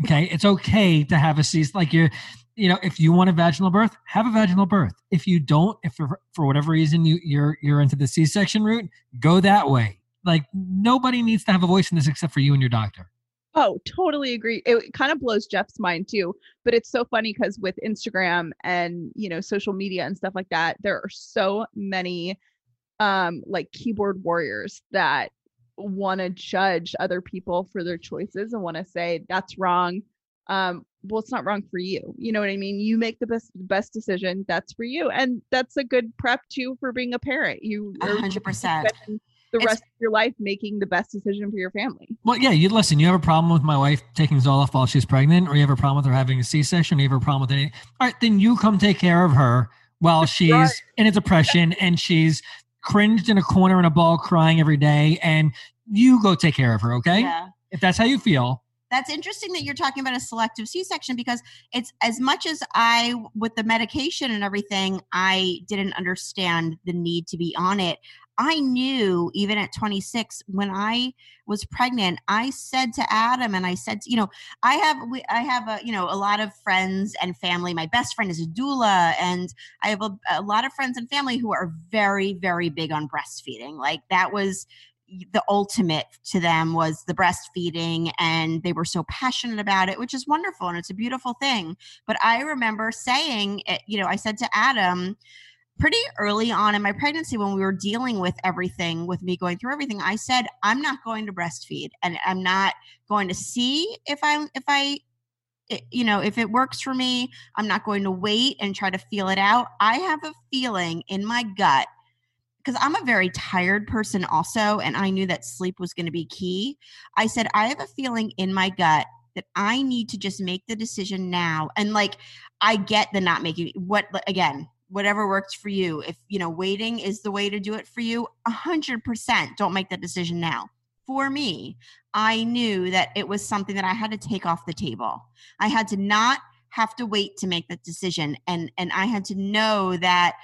Okay, it's okay to have a C. Like you're, you know, if you want a vaginal birth, have a vaginal birth. If you don't, if for, for whatever reason you you're you're into the C section route, go that way. Like nobody needs to have a voice in this except for you and your doctor. Oh, totally agree. It kind of blows Jeff's mind too. But it's so funny because with Instagram and you know social media and stuff like that, there are so many um like keyboard warriors that want to judge other people for their choices and want to say that's wrong. Um, well, it's not wrong for you. You know what I mean? You make the best best decision. That's for you, and that's a good prep too for being a parent. You hundred percent. The It's- rest of your life making the best decision for your family. Well, yeah, you listen. You have a problem with my wife taking Zoloft while she's pregnant, or you have a problem with her having a C-section, or you have a problem with any. All right, then you come take care of her while she's Right. in a depression and she's cringed in a corner in a ball crying every day, and you go take care of her. Okay, Yeah. if that's how you feel. That's interesting that you're talking about a selective C-section because it's as much as I with the medication and everything, I didn't understand the need to be on it. I knew even at 26 when I was pregnant, I said to Adam and I said, you know, I have we, I have a you know a lot of friends and family. My best friend is a doula, and I have a, a lot of friends and family who are very very big on breastfeeding. Like that was the ultimate to them was the breastfeeding and they were so passionate about it which is wonderful and it's a beautiful thing but i remember saying eh, you know i said to adam pretty early on in my pregnancy when we were dealing with everything with me going through everything i said i'm not going to breastfeed and i'm not going to see if i if i you know if it works for me. I'm not going to wait and try to feel it out. I have a feeling in my gut because i'm a very tired person also and i knew that sleep was going to be key. I said i have a feeling in my gut that i need to just make the decision now and like i get the not making what again whatever works for you. If you know waiting is the way to do it for you 100% don't make that decision now. For me i knew that it was something that i had to take off the table. I had to not have to wait to make that decision and and i had to know that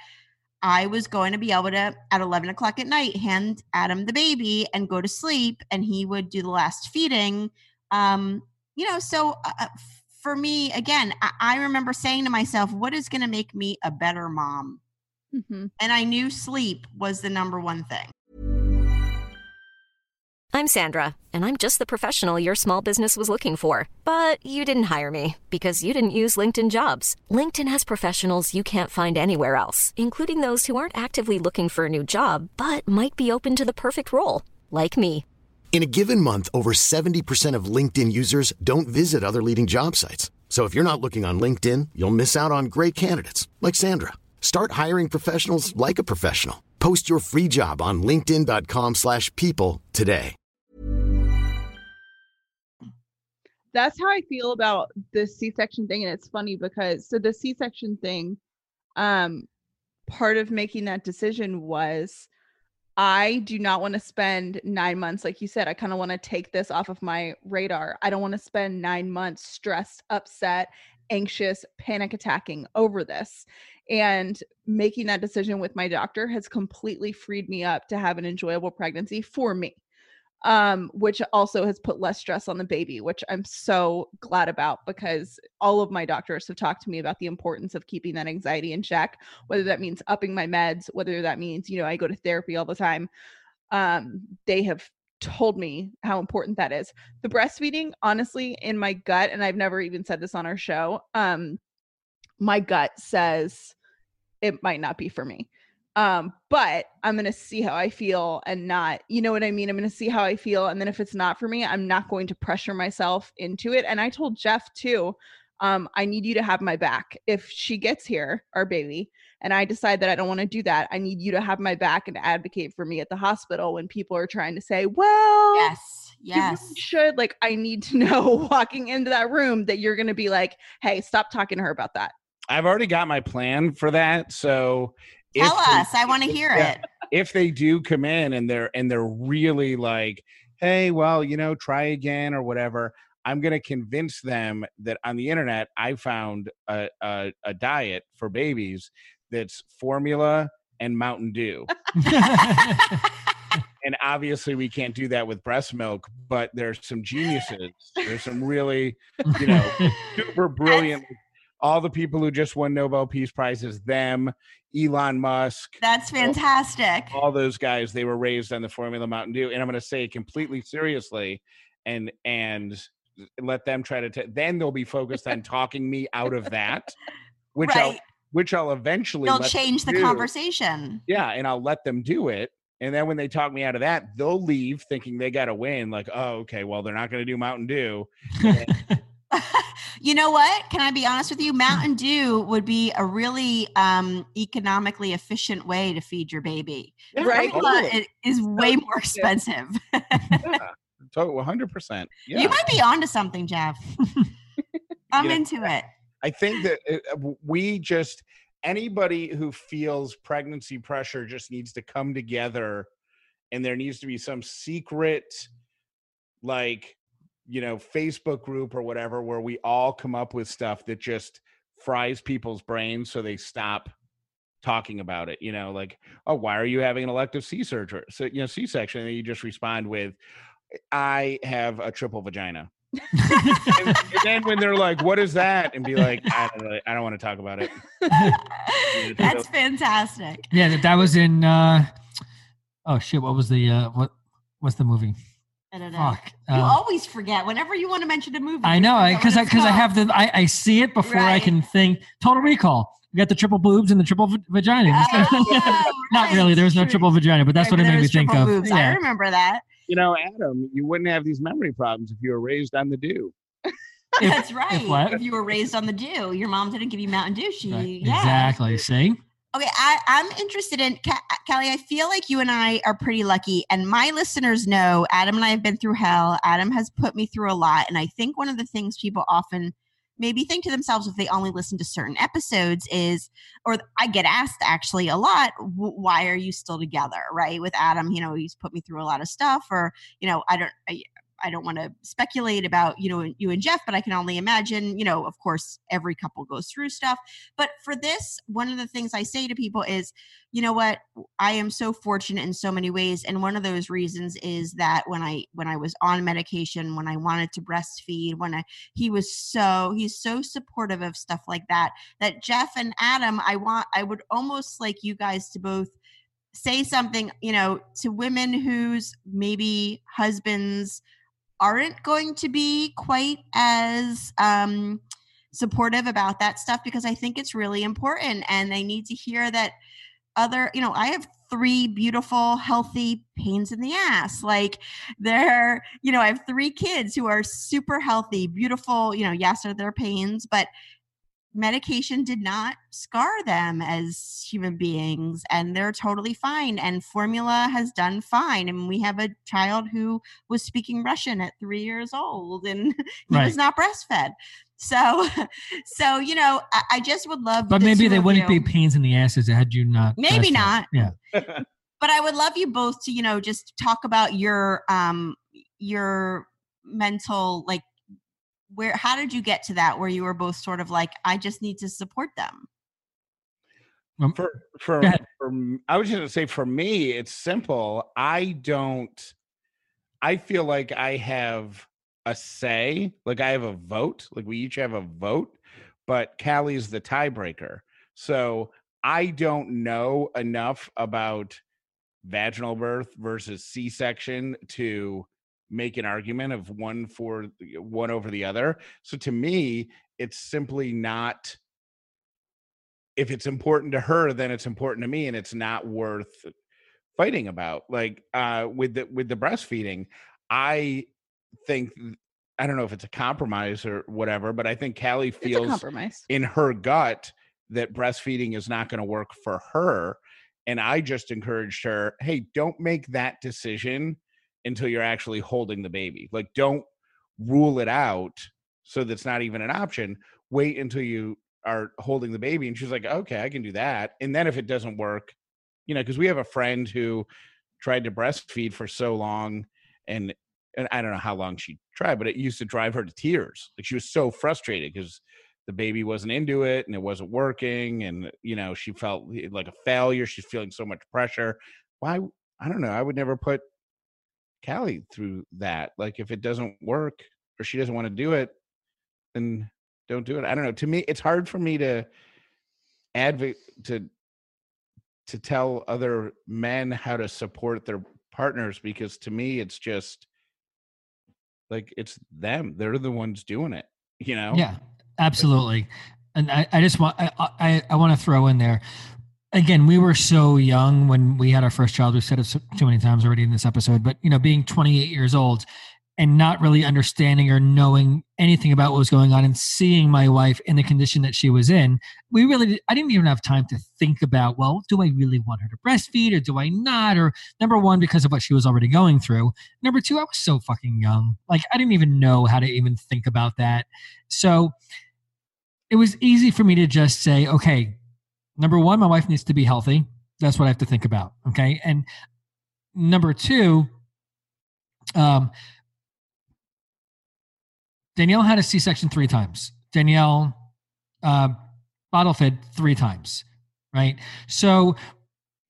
i was going to be able to at 11 o'clock at night hand adam the baby and go to sleep and he would do the last feeding. Um you know so uh, for me again I, I remember saying to myself what is going to make me a better mom hmm and i knew sleep was the number one thing I'm Sandra, and I'm just the professional your small business was looking for. But you didn't hire me because you didn't use LinkedIn jobs. LinkedIn has professionals you can't find anywhere else, including those who aren't actively looking for a new job but might be open to the perfect role, like me. In a given month, over 70% of LinkedIn users don't visit other leading job sites. So if you're not looking on LinkedIn, you'll miss out on great candidates like Sandra. Start hiring professionals like a professional. Post your free job on linkedin.com/people today. that's how I feel about the C-section thing, and it's funny because so the C-section thing, um, part of making that decision was I do not want to spend nine months, like you said. I kind of want to take this off of my radar. I don't want to spend nine months stressed, upset, anxious, panic attacking over this. And making that decision with my doctor has completely freed me up to have an enjoyable pregnancy for me um, which also has put less stress on the baby, which I'm so glad about because all of my doctors have talked to me about the importance of keeping that anxiety in check, whether that means upping my meds, whether that means, you know, I go to therapy all the time. Um, they have told me how important that is. The breastfeeding, honestly, in my gut, and I've never even said this on our show, um, my gut says it might not be for me um but i'm gonna see how i feel and not you know what i mean? I'm gonna see how i feel and then if it's not for me i'm not going to pressure myself into it and i told jeff too um i need you to have my back. If she gets here our baby and i decide that i don't want to do that i need you to have my back and advocate for me at the hospital when people are trying to say well yes you really yes. should like i need to know walking into that room that you're gonna be like hey stop talking to her about that I've already got my plan for that. So tell they- us i want to hear Yeah. it if they do come in and they're and they're really like, hey, well, you know, try again or whatever, I'm gonna convince them that on the internet I found a a, a diet for babies that's formula and Mountain Dew. and obviously we can't do that with breast milk, but there's some geniuses. There's some really, you know, super brilliant. All the people who just won Nobel Peace Prizes, them, Elon Musk, that's fantastic all those guys, they were raised on the Formula Mountain Dew. And I'm going to say it completely seriously, and and let them try to. T- then they'll be focused on talking me out of that, which I'll which I'll eventually they'll change the do. conversation Yeah, and I'll let them do it. And then when they talk me out of that, they'll leave thinking they got to win. Like, oh, okay, well, they're not going to do Mountain Dew. you know what? Can I be honest with you? Mountain Dew would be a really um, economically efficient way to feed your baby. Yeah, Right. Formula totally. i- way more expensive. Yeah, totally, 100%. Yeah. You might be onto something, Jeff. I'm Yeah. into it. I think that uh, uh, we just anybody who feels pregnancy pressure just needs to come together and there needs to be some secret like you know Facebook group or whatever where we all come up with stuff that just fries people's brains so they stop talking about it you know like oh why are you having an elective c surgery so you know c-section and you just respond with i have a triple vagina and, and then when they're like, "What is that?" and be like, "I don't, really, I don't want to talk about it." That's fantastic. yeah, that, that was in. uh Oh shit! What was the uh what? What's the movie? I don't know. Fuck. You uh, always forget whenever you want to mention a movie. I know, because I because I called. have the I, I see it before I can think. Total Recall. We got the triple boobs and the triple v- vagina. Oh, Not really. right. There's no triple vagina, but that's Right, what it but made me there's think of. boobs. I remember that. You know, Adam, you wouldn't have these memory problems if you were raised on the dew. If- That's right. what? If you were raised on the dew, your mom didn't give you Mountain Dew. She Right. yeah. Exactly. See? Okay, I, I'm interested in Kelly. I feel like you and I are pretty lucky, and my listeners know Adam and I have been through hell. Adam has put me through a lot, and I think one of the things people often maybe think to themselves if they only listen to certain episodes is, or I get asked actually a lot, "W- why are you still together? Right with Adam, you know, he's put me through a lot of stuff, or you know, I don't. I, don't want to speculate about you know you and Jeff, but I can only imagine you know of course every couple goes through stuff. But for this, one of the things I say to people is, you know what, I am so fortunate in so many ways, and one of those reasons is that when I when I was on medication, when I wanted to breastfeed, when I he was so he's so supportive of stuff like that. That Jeff and Adam, I want I would almost like you guys to both say something, you know, to women whose maybe husbands aren't going to be quite as um, supportive about that stuff because I think it's really important and they need to hear that other, you know, I have three beautiful, healthy pains in the ass. Like they're, you know, I have three kids who are super healthy, beautiful, you know, yes, are their pains, but medication did not scar them as human beings and they're totally fine and formula has done fine and we have a child who was speaking russian at three years old and he Right. was not breastfed so so you know i, I just would love But maybe they wouldn't you- be pains in the asses had you not. Maybe not. Yeah. but I would love you both to, you know, just talk about your um your mental like where how did you get to that where you were both sort of like I just need to support them. Um, For for, Go for m- I was just going to say for me, it's simple. I don't. I feel like I have a say, like I have a vote, like we each have a vote, but Callie's the tiebreaker. So I don't know enough about vaginal birth versus C-section to make an argument of one for one over the other. So to me, it's simply not if it's important to her, then it's important to me, and it's not worth fighting about. Like uh, with the with the breastfeeding, I think I don't know if it's a compromise or whatever, but I think Callie feels in her gut that breastfeeding is not going to work for her. And I just encouraged her, hey, don't make that decision until you're actually holding the baby. Like, don't rule it out so that's not even an option. Wait until you are holding the baby. And she's like, okay, I can do that. And then if it doesn't work, you know, because we have a friend who tried to breastfeed for so long and and I don't know how long she tried, but it used to drive her to tears. Like she was so frustrated because the baby wasn't into it and it wasn't working and you know she felt eh, like a failure she's feeling so much pressure why i don't know i would never put callie through that like if it doesn't work or she doesn't want to do it then don't do it i don't know to me it's hard for me to advocate to to tell other men how to support their partners because to me it's just like it's them they're the ones doing it you know Yeah, absolutely. And I, I just want I I, I want to throw in there. Again, we were so young when we had our first child. We've said it so- too many times already in this episode, but you know, being 28 years old and not really understanding or knowing anything about what was going on and seeing my wife in the condition that she was in, we really I didn't even have time to think about, well, do I really want her to breastfeed or do I not? Or number one, because of what she was already going through. Number two, I was so fucking young. Like I didn't even know how to even think about that. So it was easy for me to just say, okay, number one, my wife needs to be healthy. That's what I have to think about. Okay. And number two, um, Danielle had a C section three times. Danielle uh, bottle fed three times. Right. So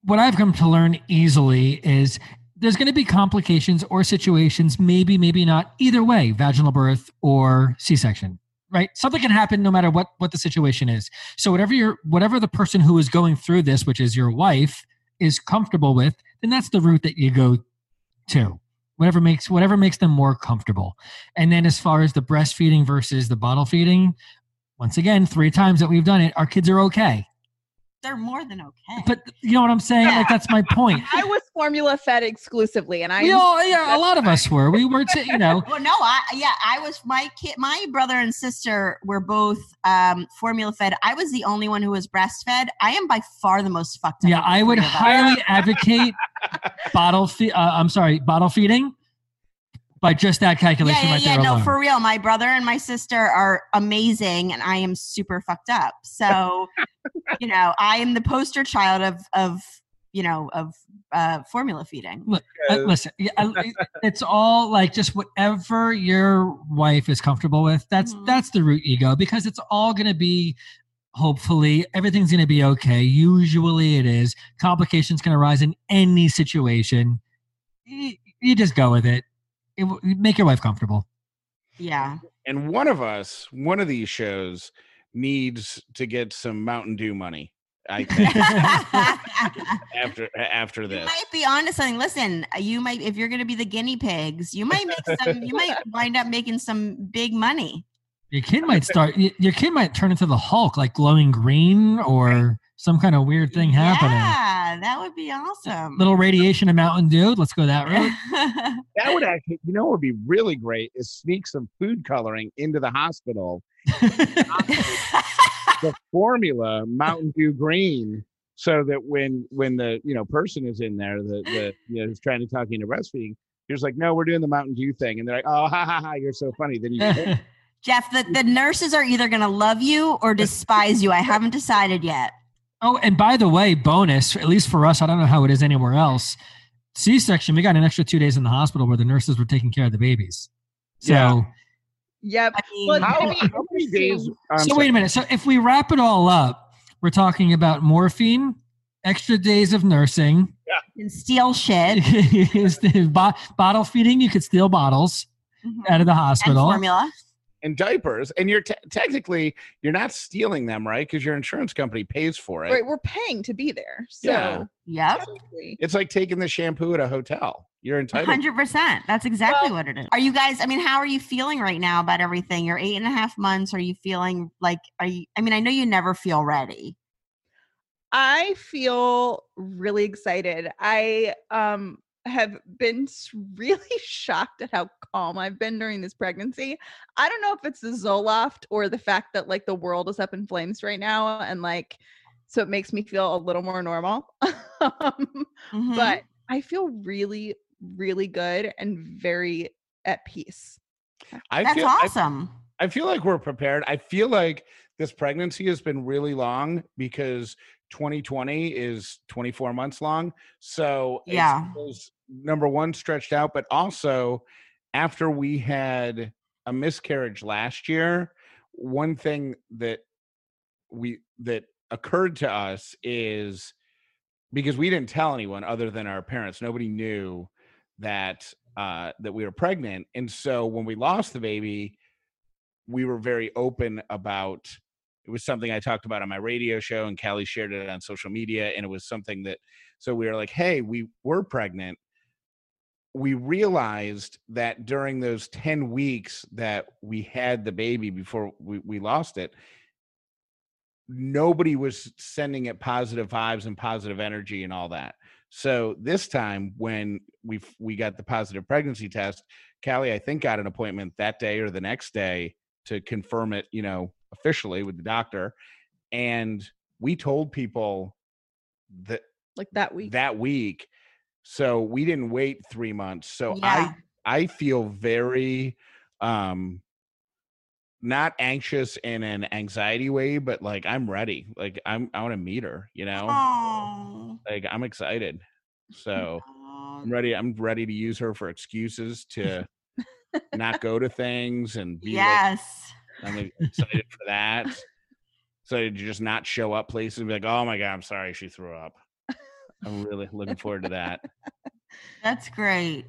what I've come to learn easily is there's going to be complications or situations, maybe, maybe not, either way, vaginal birth or C section right something can happen no matter what what the situation is so whatever your whatever the person who is going through this which is your wife is comfortable with then that's the route that you go to whatever makes whatever makes them more comfortable and then as far as the breastfeeding versus the bottle feeding once again three times that we've done it our kids are okay they're more than okay. But you know what I'm saying? Like that's my point. I was formula fed exclusively, and I We all, yeah, a lot of us were. We were, t- you know, well, no, I yeah, I was my kid, my brother and sister were both um, formula fed. I was the only one who was breastfed. I am by far the most fucked up. yeah. I would three of us. highly advocate bottle feed. Uh, I'm sorry, bottle feeding. By just that Yeah, calculation yeah, right yeah. there No, alone. for real. My brother and my sister are amazing, and I am super fucked up. So, you know, I am the poster child of of you know of uh, formula feeding. Uh, listen, yeah, I- it's all like just whatever your wife is comfortable with. That's Mhm. that's the root ego because it's all going to be. Hopefully, everything's going to be okay. Usually, it is. Complications can arise in any situation. You, you just go with it. it. Make your wife comfortable. Yeah. And one of us, one of these shows, needs to get some Mountain Dew money. I think after after You might be onto something. Listen, you might if you're going to be the guinea pigs, you might make some. you might wind up making some big money. Your kid might start. Your kid might turn into the Hulk, like glowing green or some kind of weird thing happening. Yeah, that would be awesome. Little radiation of Mountain Dew. Let's go that route. That would actually, you know, what would be really great is sneak some food coloring into the hospital. The formula Mountain Dew Green, so that when when the you know person is in there, the the you know who's trying to talk you into breastfeeding, you're just like, no, we're doing the Mountain Dew thing, and they're like, oh, ha ha ha, you're so funny. Then you Jeff, the, the nurses are either going to love you or despise you. I haven't decided yet. Oh, and by the way, bonus, at least for us, I don't know how it is anywhere else. C section, we got an extra two days in the hospital where the nurses were taking care of the babies. So, Yeah. Yep. I mean, how, I mean, how many days? I'm so sorry. wait a minute. So if we wrap it all up, we're talking about morphine, extra days of nursing, yeah. and steal shit is the bo- bottle feeding. You could steal bottles mm-hmm. out of the and hospital. formula. And diapers, and you're te- technically you're not stealing them, right? Because your insurance company pays for it. Right, we're paying to be there. So Yeah. Yep. It's like taking the shampoo at a hotel. You're entitled. Hundred percent. That's exactly what it is. Are you guys? I mean, how are you feeling right now about everything? You're eight and a half months. Are you feeling like? Are you? I mean, I know you never feel ready. I feel really excited. I um have been really shocked at how calm I've been during this pregnancy. I don't know if it's the Zoloft or the fact that like the world is up in flames right now and like so it makes me feel a little more normal. um, Mhm. but I feel really really good and very at peace. I that's feel, awesome. I feel like we're prepared. I feel like this pregnancy has been really long because 2020 is 24 months long. So Yeah. it was number one stretched out, but also after we had a miscarriage last year, one thing that we that occurred to us is because we didn't tell anyone other than our parents. Nobody knew that uh, that we were pregnant, and so when we lost the baby, we were very open about. It was something I talked about on my radio show, and Callie shared it on social media, and it was something that. So we were like, "Hey, we were pregnant." We realized that during those ten weeks that we had the baby before we, we lost it, nobody was sending it positive vibes and positive energy and all that. So this time when we we got the positive pregnancy test, Callie I think got an appointment that day or the next day to confirm it, you know, officially with the doctor. And we told people that Like that week. that week. So we didn't wait 3 months. So Yeah. I I feel very um not anxious in an anxiety way, but like I'm ready. Like I'm I want to meet her, you know? Oh. Like I'm excited. So Oh, I'm ready. I'm ready to use her for excuses to not go to things and be like Yes. I'm excited for that. So to just not show up places and be like, oh my god, I'm sorry she threw up. I'm really looking forward to that. That's great.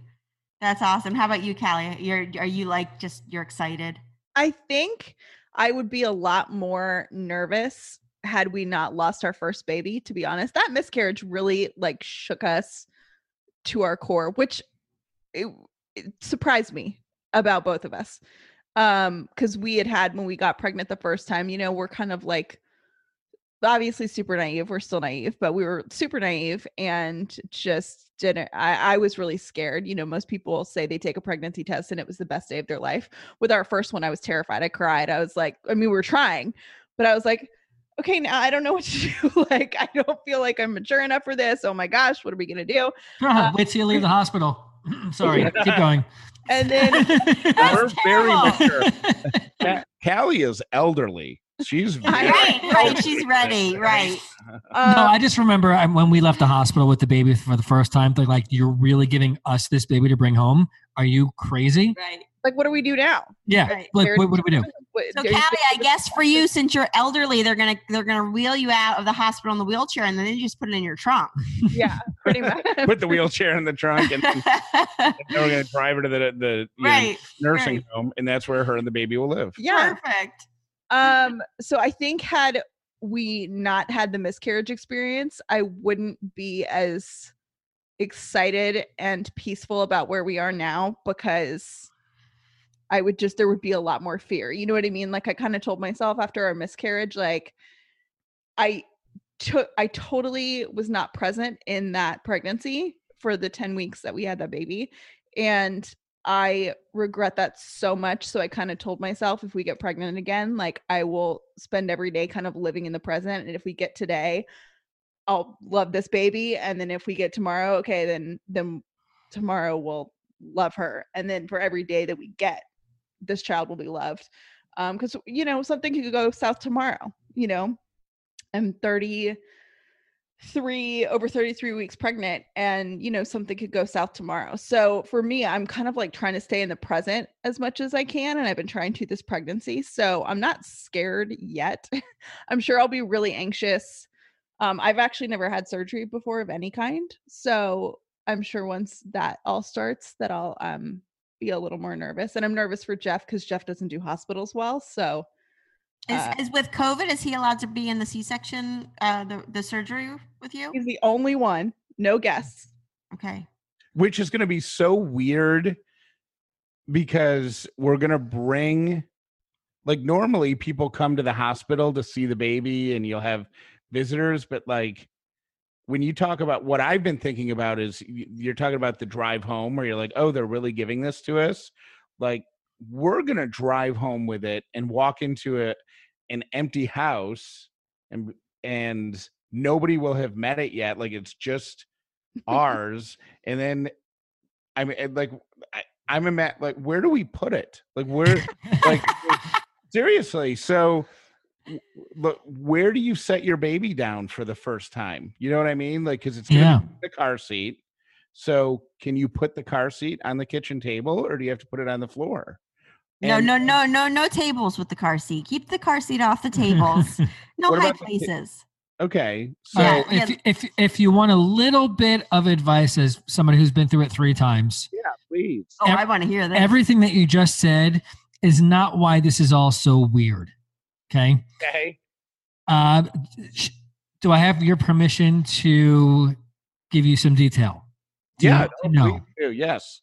That's awesome. How about you, Callie? You're are you like just you're excited? I think I would be a lot more nervous had we not lost our first baby, to be honest. That miscarriage really like shook us to our core, which it, it surprised me about both of us. Um, because we had had when we got pregnant the first time, you know, we're kind of like obviously super naive. We're still naive, but we were super naive and just didn't. I, I was really scared. You know, most people say they take a pregnancy test and it was the best day of their life. With our first one, I was terrified. I cried. I was like, I mean, we were trying, but I was like, okay, now I don't know what to do. like, I don't feel like I'm mature enough for this. Oh my gosh, what are we gonna do? Uh, Wait till you leave the hospital. Sorry, keep going. And then We're very terrible. mature. Callie is elderly. She's very Right, right. She's ready. Right. no, uh, I just remember when we left the hospital with the baby for the first time. They're like, "You're really giving us this baby to bring home? Are you crazy?" Right. like, what do we do now? Yeah. Right. Like, what, what do we do? So are Callie, I guess for you, since you're elderly, they're gonna they're gonna wheel you out of the hospital in the wheelchair, and then they just put it in your trunk. yeah, pretty much. put the wheelchair in the trunk and then then we're going to drive her to the, the you know, nursing right. home and that's where her and the baby will live. yeah. Perfect. Um, so I think had we not had the miscarriage experience, I wouldn't be as excited and peaceful about where we are now because I would just there would be a lot more fear. You know what I mean? Like I kind of told myself after our miscarriage, like I took I totally was not present in that pregnancy for the 10 weeks that we had that baby. And I regret that so much. So I kind of told myself if we get pregnant again, like I will spend every day kind of living in the present. And if we get today, I'll love this baby. And then if we get tomorrow, okay, then then tomorrow we'll love her. And then for every day that we get, this child will be loved. Um, because you know, something could go south tomorrow, you know. I'm 33 over 33 weeks pregnant and you know something could go south tomorrow. So for me i'm kind of like trying to stay in the present as much as i can and i've been trying to this pregnancy so i'm not scared yet. I'm sure i'll be really anxious. Um, i've actually never had surgery before of any kind so i'm sure once that all starts that i'll um, be a little more nervous and i'm nervous for jeff because jeff doesn't do hospitals well so Is, Uh, is with COVID? Is he allowed to be in the C-section, uh, the the surgery with you? he's the only one no guests Okay. Which is going to be so weird because we're going to bring like normally people come to the hospital to see the baby and you'll have visitors but like when you talk about what I've been thinking about is you're talking about the drive home where you're like, oh, they're really giving this to us. Like, we're gonna drive home with it and walk into a an empty house and and nobody will have met it yet. Like it's just ours. And then I mean like I, I'm a ma- like where do we put it? Like where like seriously. So look where do you set your baby down for the first time you know what i mean like because it's Yeah. the car seat so can you put the car seat on the kitchen table or do you have to put it on the floor And- no, no, no, no tables with the car seat. Keep the car seat off the tables. No high about the places. okay so So Yeah, if if if you want a little bit of advice as somebody who's been through it three times, yeah please Oh, Ev- I want to hear this. everything that you just said is not why this is all so weird. Okay. okay Uh, sh- do I have your permission to give you some detail? Do yeah want to no, know? please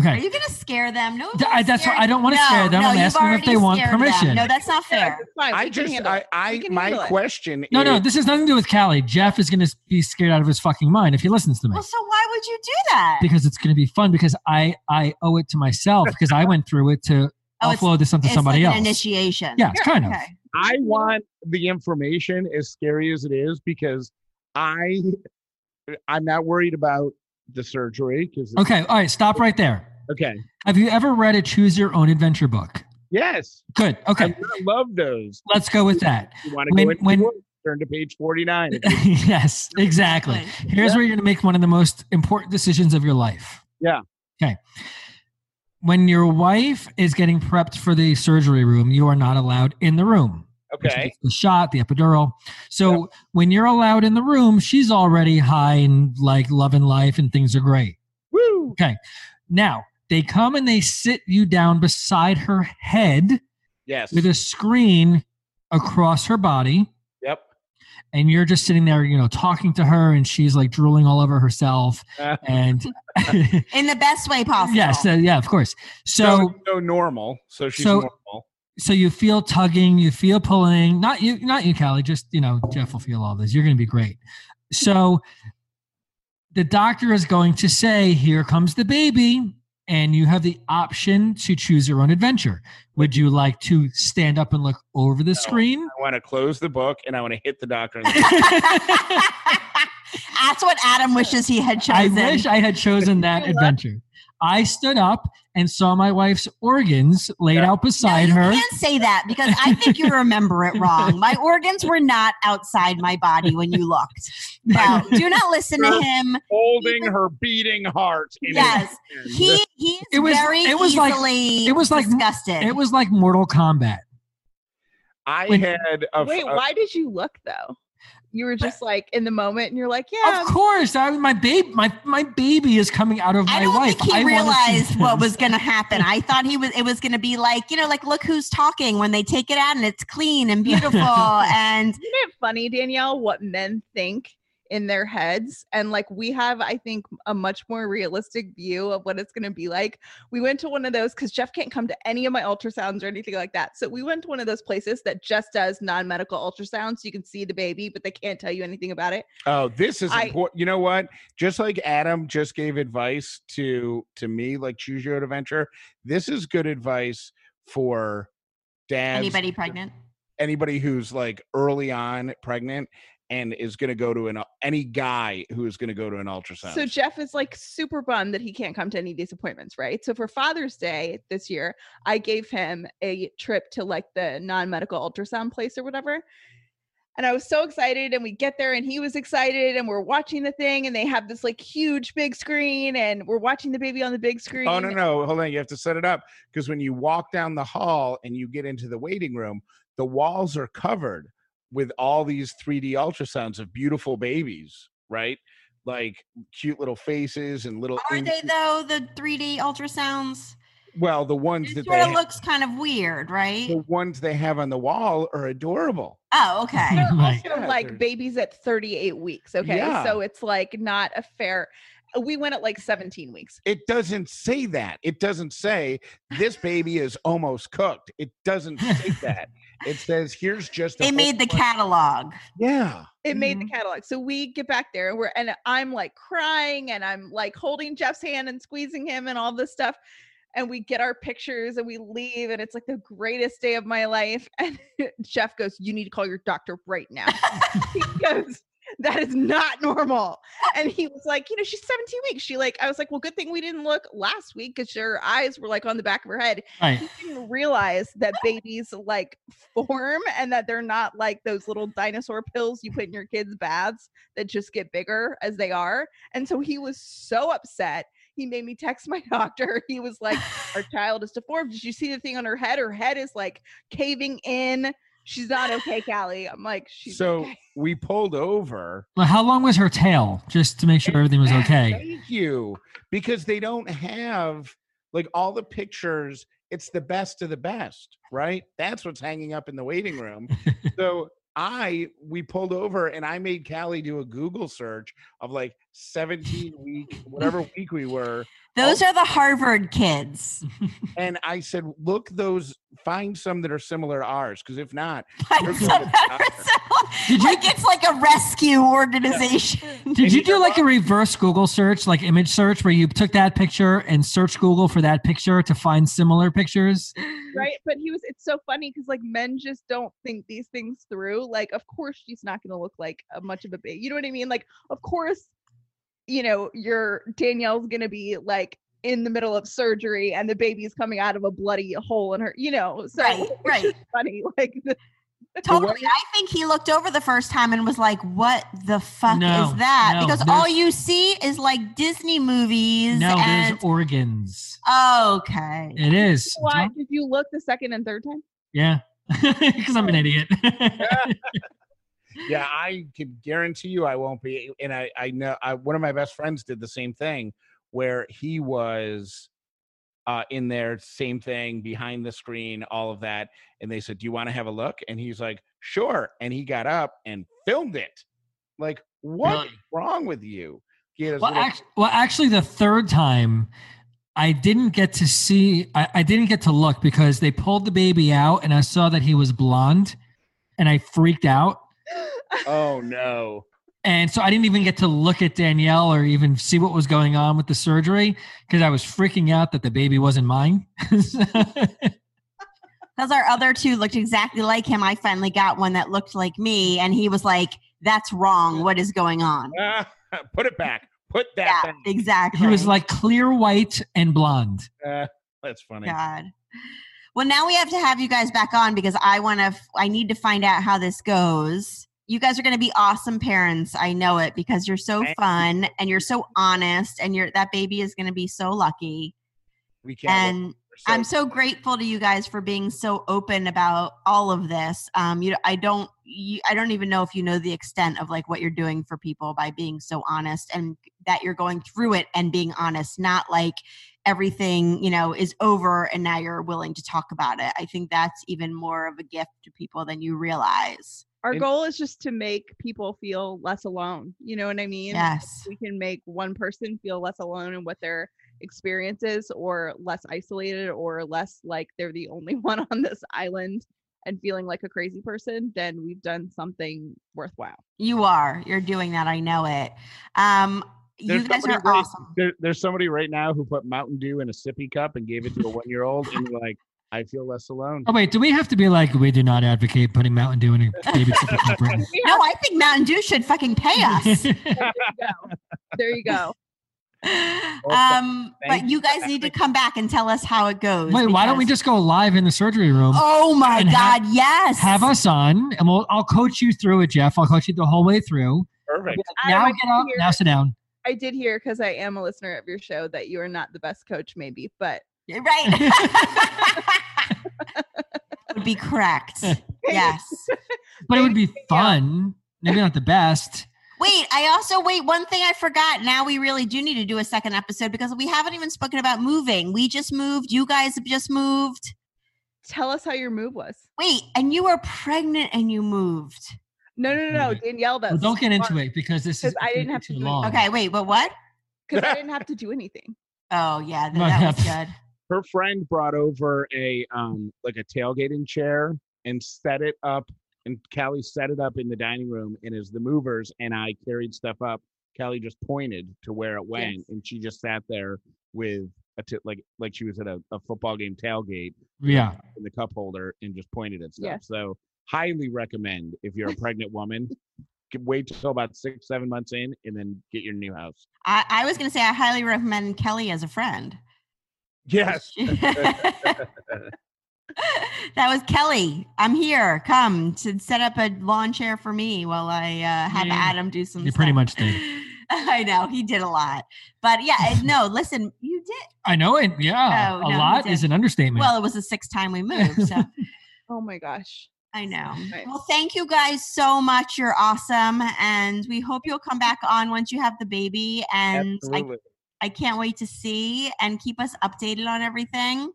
do, yes Are you gonna scare them? No, Th- I- that's what- I don't wanna No, scare them. No, I'm you've asking if they want scared them. permission. No, that's not fair. It's fine. i just i i my handle it. question No, no, is, this has nothing to do with Callie. Jeff is going to be scared out of his fucking mind if he listens to me Well, so why would you do that? because it's going to be fun because I I owe it to myself because I went through it to Oh, it's- offload this onto somebody like else. an initiation. Yeah, it's kind of. I want the information as scary as it is because I I'm not worried about the surgery because Okay, all right, stop right there. okay Have you ever read a choose your own adventure book? yes Good. Okay, I love those. let's go with that. You want to When- go into when- the turn to page 49. Yes, exactly. Good. Here's where you're going to make one of the most important decisions of your life. Yeah. Okay. When your wife is getting prepped for the surgery room, you are not allowed in the room. She okay. gets The shot, the epidural. So when you're allowed in the room, she's already high and like loving life and things are great. Woo. Okay. Now they come and they sit you down beside her head Yes. with a screen across her body. Yep. and you're just sitting there, you know, talking to her, and she's like drooling all over herself. And In the best way possible. yes, uh, yeah, of course. so, So, so normal. So she's so- normal. So you feel tugging, you feel pulling. Not you, not you, Callie. Just you know, Jeff will feel all this. You're going to be great. So the doctor is going to say, "Here comes the baby." And you have the option to choose your own adventure. Would you like to stand up and look over the screen? I want to close the book and I want to hit the doctor. The That's what Adam wishes he had I wish I had chosen that adventure. I stood up and saw my wife's organs laid out No, beside you her. can't say that because I think you remember it wrong. My organs were not outside my body when you looked. No, do not listen to him. holding her beating heart. in Yes, hands. he he's It was- very it was like- it was like- disgusted. It was like Mortal Kombat. I when- had a, Wait, a- why did you look though? You were just like in the moment, and you're like, yeah. Of course, I, my babe, my my baby is coming out of my life. I don't wife. think he I realized what was going to happen. I thought he was. It was going to be like you know, like look who's talking when they take it out and it's clean and beautiful and Isn't it funny, Danielle, what men think in their heads? And like we have, I think, a much more realistic view of what it's going to be like. We went to one of those because Jeff can't come to any of my ultrasounds or anything like that. So we went to one of those places that just does non medical ultrasounds. So you can see the baby, but they can't tell you anything about it. Oh, this is I- important. You know what? Just like Adam just gave advice to to me, like choose your own adventure. This is good advice for dads. anybody pregnant. Anybody who's like early on pregnant and is going to go to an uh, any guy who is going to go to an ultrasound. So Jeff is like super bummed that he can't come to any of these appointments, right? So for Father's Day this year, I gave him a trip to like the non-medical ultrasound place or whatever. And I was so excited and we get there and he was excited and we're watching the thing and they have this like huge big screen and we're watching the baby on the big screen. Oh no, no, hold on. You have to set it up because when you walk down the hall and you get into the waiting room, the walls are covered with all these 3D ultrasounds of beautiful babies, right? Like cute little faces and little. Are they though the 3D ultrasounds? well, the ones It that sort they of looks kind of weird, right? the ones they have on the wall are adorable. Oh, okay. They're also Yeah, like they're- babies at 38 weeks. Okay. Yeah. So it's like not a fair. We went at like 17 weeks. It doesn't say that. It doesn't say this baby is almost cooked. It doesn't say that. It says here's just. a They made the bunch- catalog. Yeah. it made the Mhm. catalog. So we get back there and we're and I'm like crying and I'm like holding Jeff's hand and squeezing him and all this stuff. And we get our pictures and we leave and it's like the greatest day of my life. And Jeff goes, You need to call your doctor right now. he goes, That is not normal. And he was like, you know, she's 17 weeks. She like, I was like, well, good thing we didn't look last week because her eyes were like on the back of her head. Right. He didn't realize that babies like form and that they're not like those little dinosaur pills you put in your kids' baths that just get bigger as they are. And so he was so upset. He made me text my doctor. He was like, Our child is deformed. Did you see the thing on her head? Her head is like caving in. She's not okay, Callie. I'm like, she's so okay. we pulled over. Well, how long was her tail? Just to make sure everything was okay. Thank you. Because they don't have like all the pictures. It's the best of the best, right? That's what's hanging up in the waiting room. so I we pulled over and I made Callie do a Google search of like 17 week, whatever week we were. Those Oh. are the Harvard kids. And I said, look those, find some that are similar to ours. Because if not, You're going to that are doctor. so- Did you- like it's like a rescue organization. Did you you do like a reverse Google search, like image search, where you took that picture and search Google for that picture to find similar pictures? right but he was it's so funny because like men just don't think these things through like of course she's not going to look like a much of a baby you know what i mean like of course you know your danielle's going to be like in the middle of surgery and the baby's coming out of a bloody hole in her you know so Right, right. funny like the, Totally. I think he looked over the first time and was like, "What the fuck No, is that?" no, because all you see is like Disney movies. No, and there's organs. okay. It is. why did you look the second and third time Yeah, because I'm an oh. idiot. yeah, I can guarantee you I won't be. And I, I know I, one of my best friends did the same thing where he was uh, in there, same thing behind the screen, all of that. And they said, Do you want to have a look? And he's like, Sure. And he got up and filmed it. Like, what's Really? wrong with you? He had his well, little- act- well, actually, the third time, I didn't get to see. I, I didn't get to look because they pulled the baby out, and I saw that he was blonde, and I freaked out. Oh no. And so I didn't even get to look at Danielle or even see what was going on with the surgery because I was freaking out that the baby wasn't mine. Because our other two looked exactly like him. I finally got one that looked like me, and he was like, "That's wrong. What is going on?" Ah, put it back. Put that Yeah, back. exactly. he was like clear white and blonde. Uh, that's funny. God. Well, now we have to have you guys back on because I want to. I need to find out how this goes. You guys are going to be awesome parents. I know it because you're so fun and you're so honest, and you're that baby is going to be so lucky. We can't. And We're I'm so grateful to you guys for being so open about all of this. Um, you, I don't, you, I don't even know if you know the extent of like what you're doing for people by being so honest and that you're going through it and being honest, not like everything you know is over and now you're willing to talk about it. I think that's even more of a gift to people than you realize. Our goal is just to make people feel less alone. You know what I mean? Yes. We can make one person feel less alone in what their experience is, or less isolated, or less like they're the only one on this island and feeling like a crazy person, then we've done something worthwhile. You are. You're doing that. I know it. Um, There's you guys somebody are right- awesome. There, there's somebody right now who put Mountain Dew in a sippy cup and gave it to a one year old, and you're like, I feel less alone. Oh wait, do we have to be like we do not advocate putting Mountain Dew in a baby sippy cup? right? No, I think Mountain Dew should fucking pay us. There you go. There you go. um, but you guys need to come back and tell us how it goes. Wait, why don't we just go live in the surgery room? Oh my and ha- God! yes. Have us on, and we'll I'll coach you through it, Jeff. I'll coach you the whole way through. Perfect. Now get up. Now sit down. I did hear because I am a listener of your show that you are not the best coach, maybe, but You're right. would be correct. Yes. But it would be fun. Maybe not the best. Wait, I also wait. One thing I forgot. Now we really do need to do a second episode because we haven't even spoken about moving. We just moved. You guys have just moved. tell us how your move was. Wait, and you were pregnant and you moved. No, no, no, no. Danielle does. Well, don't get into it because this is I didn't have to too do long. Okay, wait, but what? Because I didn't have to do anything. Oh yeah, th- Well, that was good. Her friend brought over a um like a tailgating chair and set it up, and Callie set it up in the dining room. And as the movers and I carried stuff up, Callie just pointed to where it went, Yes. and she just sat there with a t- like like she was at a, a football game tailgate Yeah. in the cup holder and just pointed at stuff. Yes. So highly recommend if you're a pregnant woman, wait till about six seven months in, and then get your new house. I, I was gonna say I highly recommend Kelly as a friend. Yes. that was Kelly. I'm here. Come to set up a lawn chair for me while I uh, have Yeah, Adam do some. you pretty much did. I know he did a lot, but yeah, no. Listen, you did. I know it. Yeah. Oh, a no, lot is an understatement. Well, it was the sixth time we moved, so Oh my gosh. I know. Nice. Well, thank you guys so much. You're awesome, and we hope you'll come back on once you have the baby. And I, Absolutely. I can't wait to see and keep us updated on everything.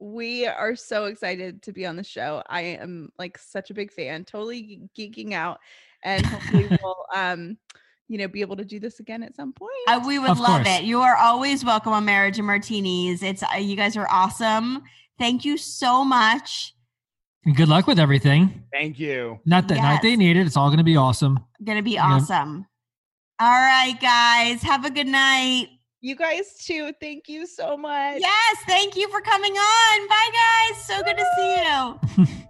We are so excited to be on the show. I am like such a big fan, totally geeking out, and hopefully we'll um, you know, be able to do this again at some point. Uh, we would Of love course. it. You are always welcome on Marriage and Martinis. It's uh, you guys are awesome. Thank you so much. And good luck with everything. Thank you. Not that not Yes. they need it. It's all going to be awesome. Gonna be Yeah. awesome. All right, guys. Have a good night. you guys too. Thank you so much. Yes, thank you for coming on. Bye, guys. So good to see you.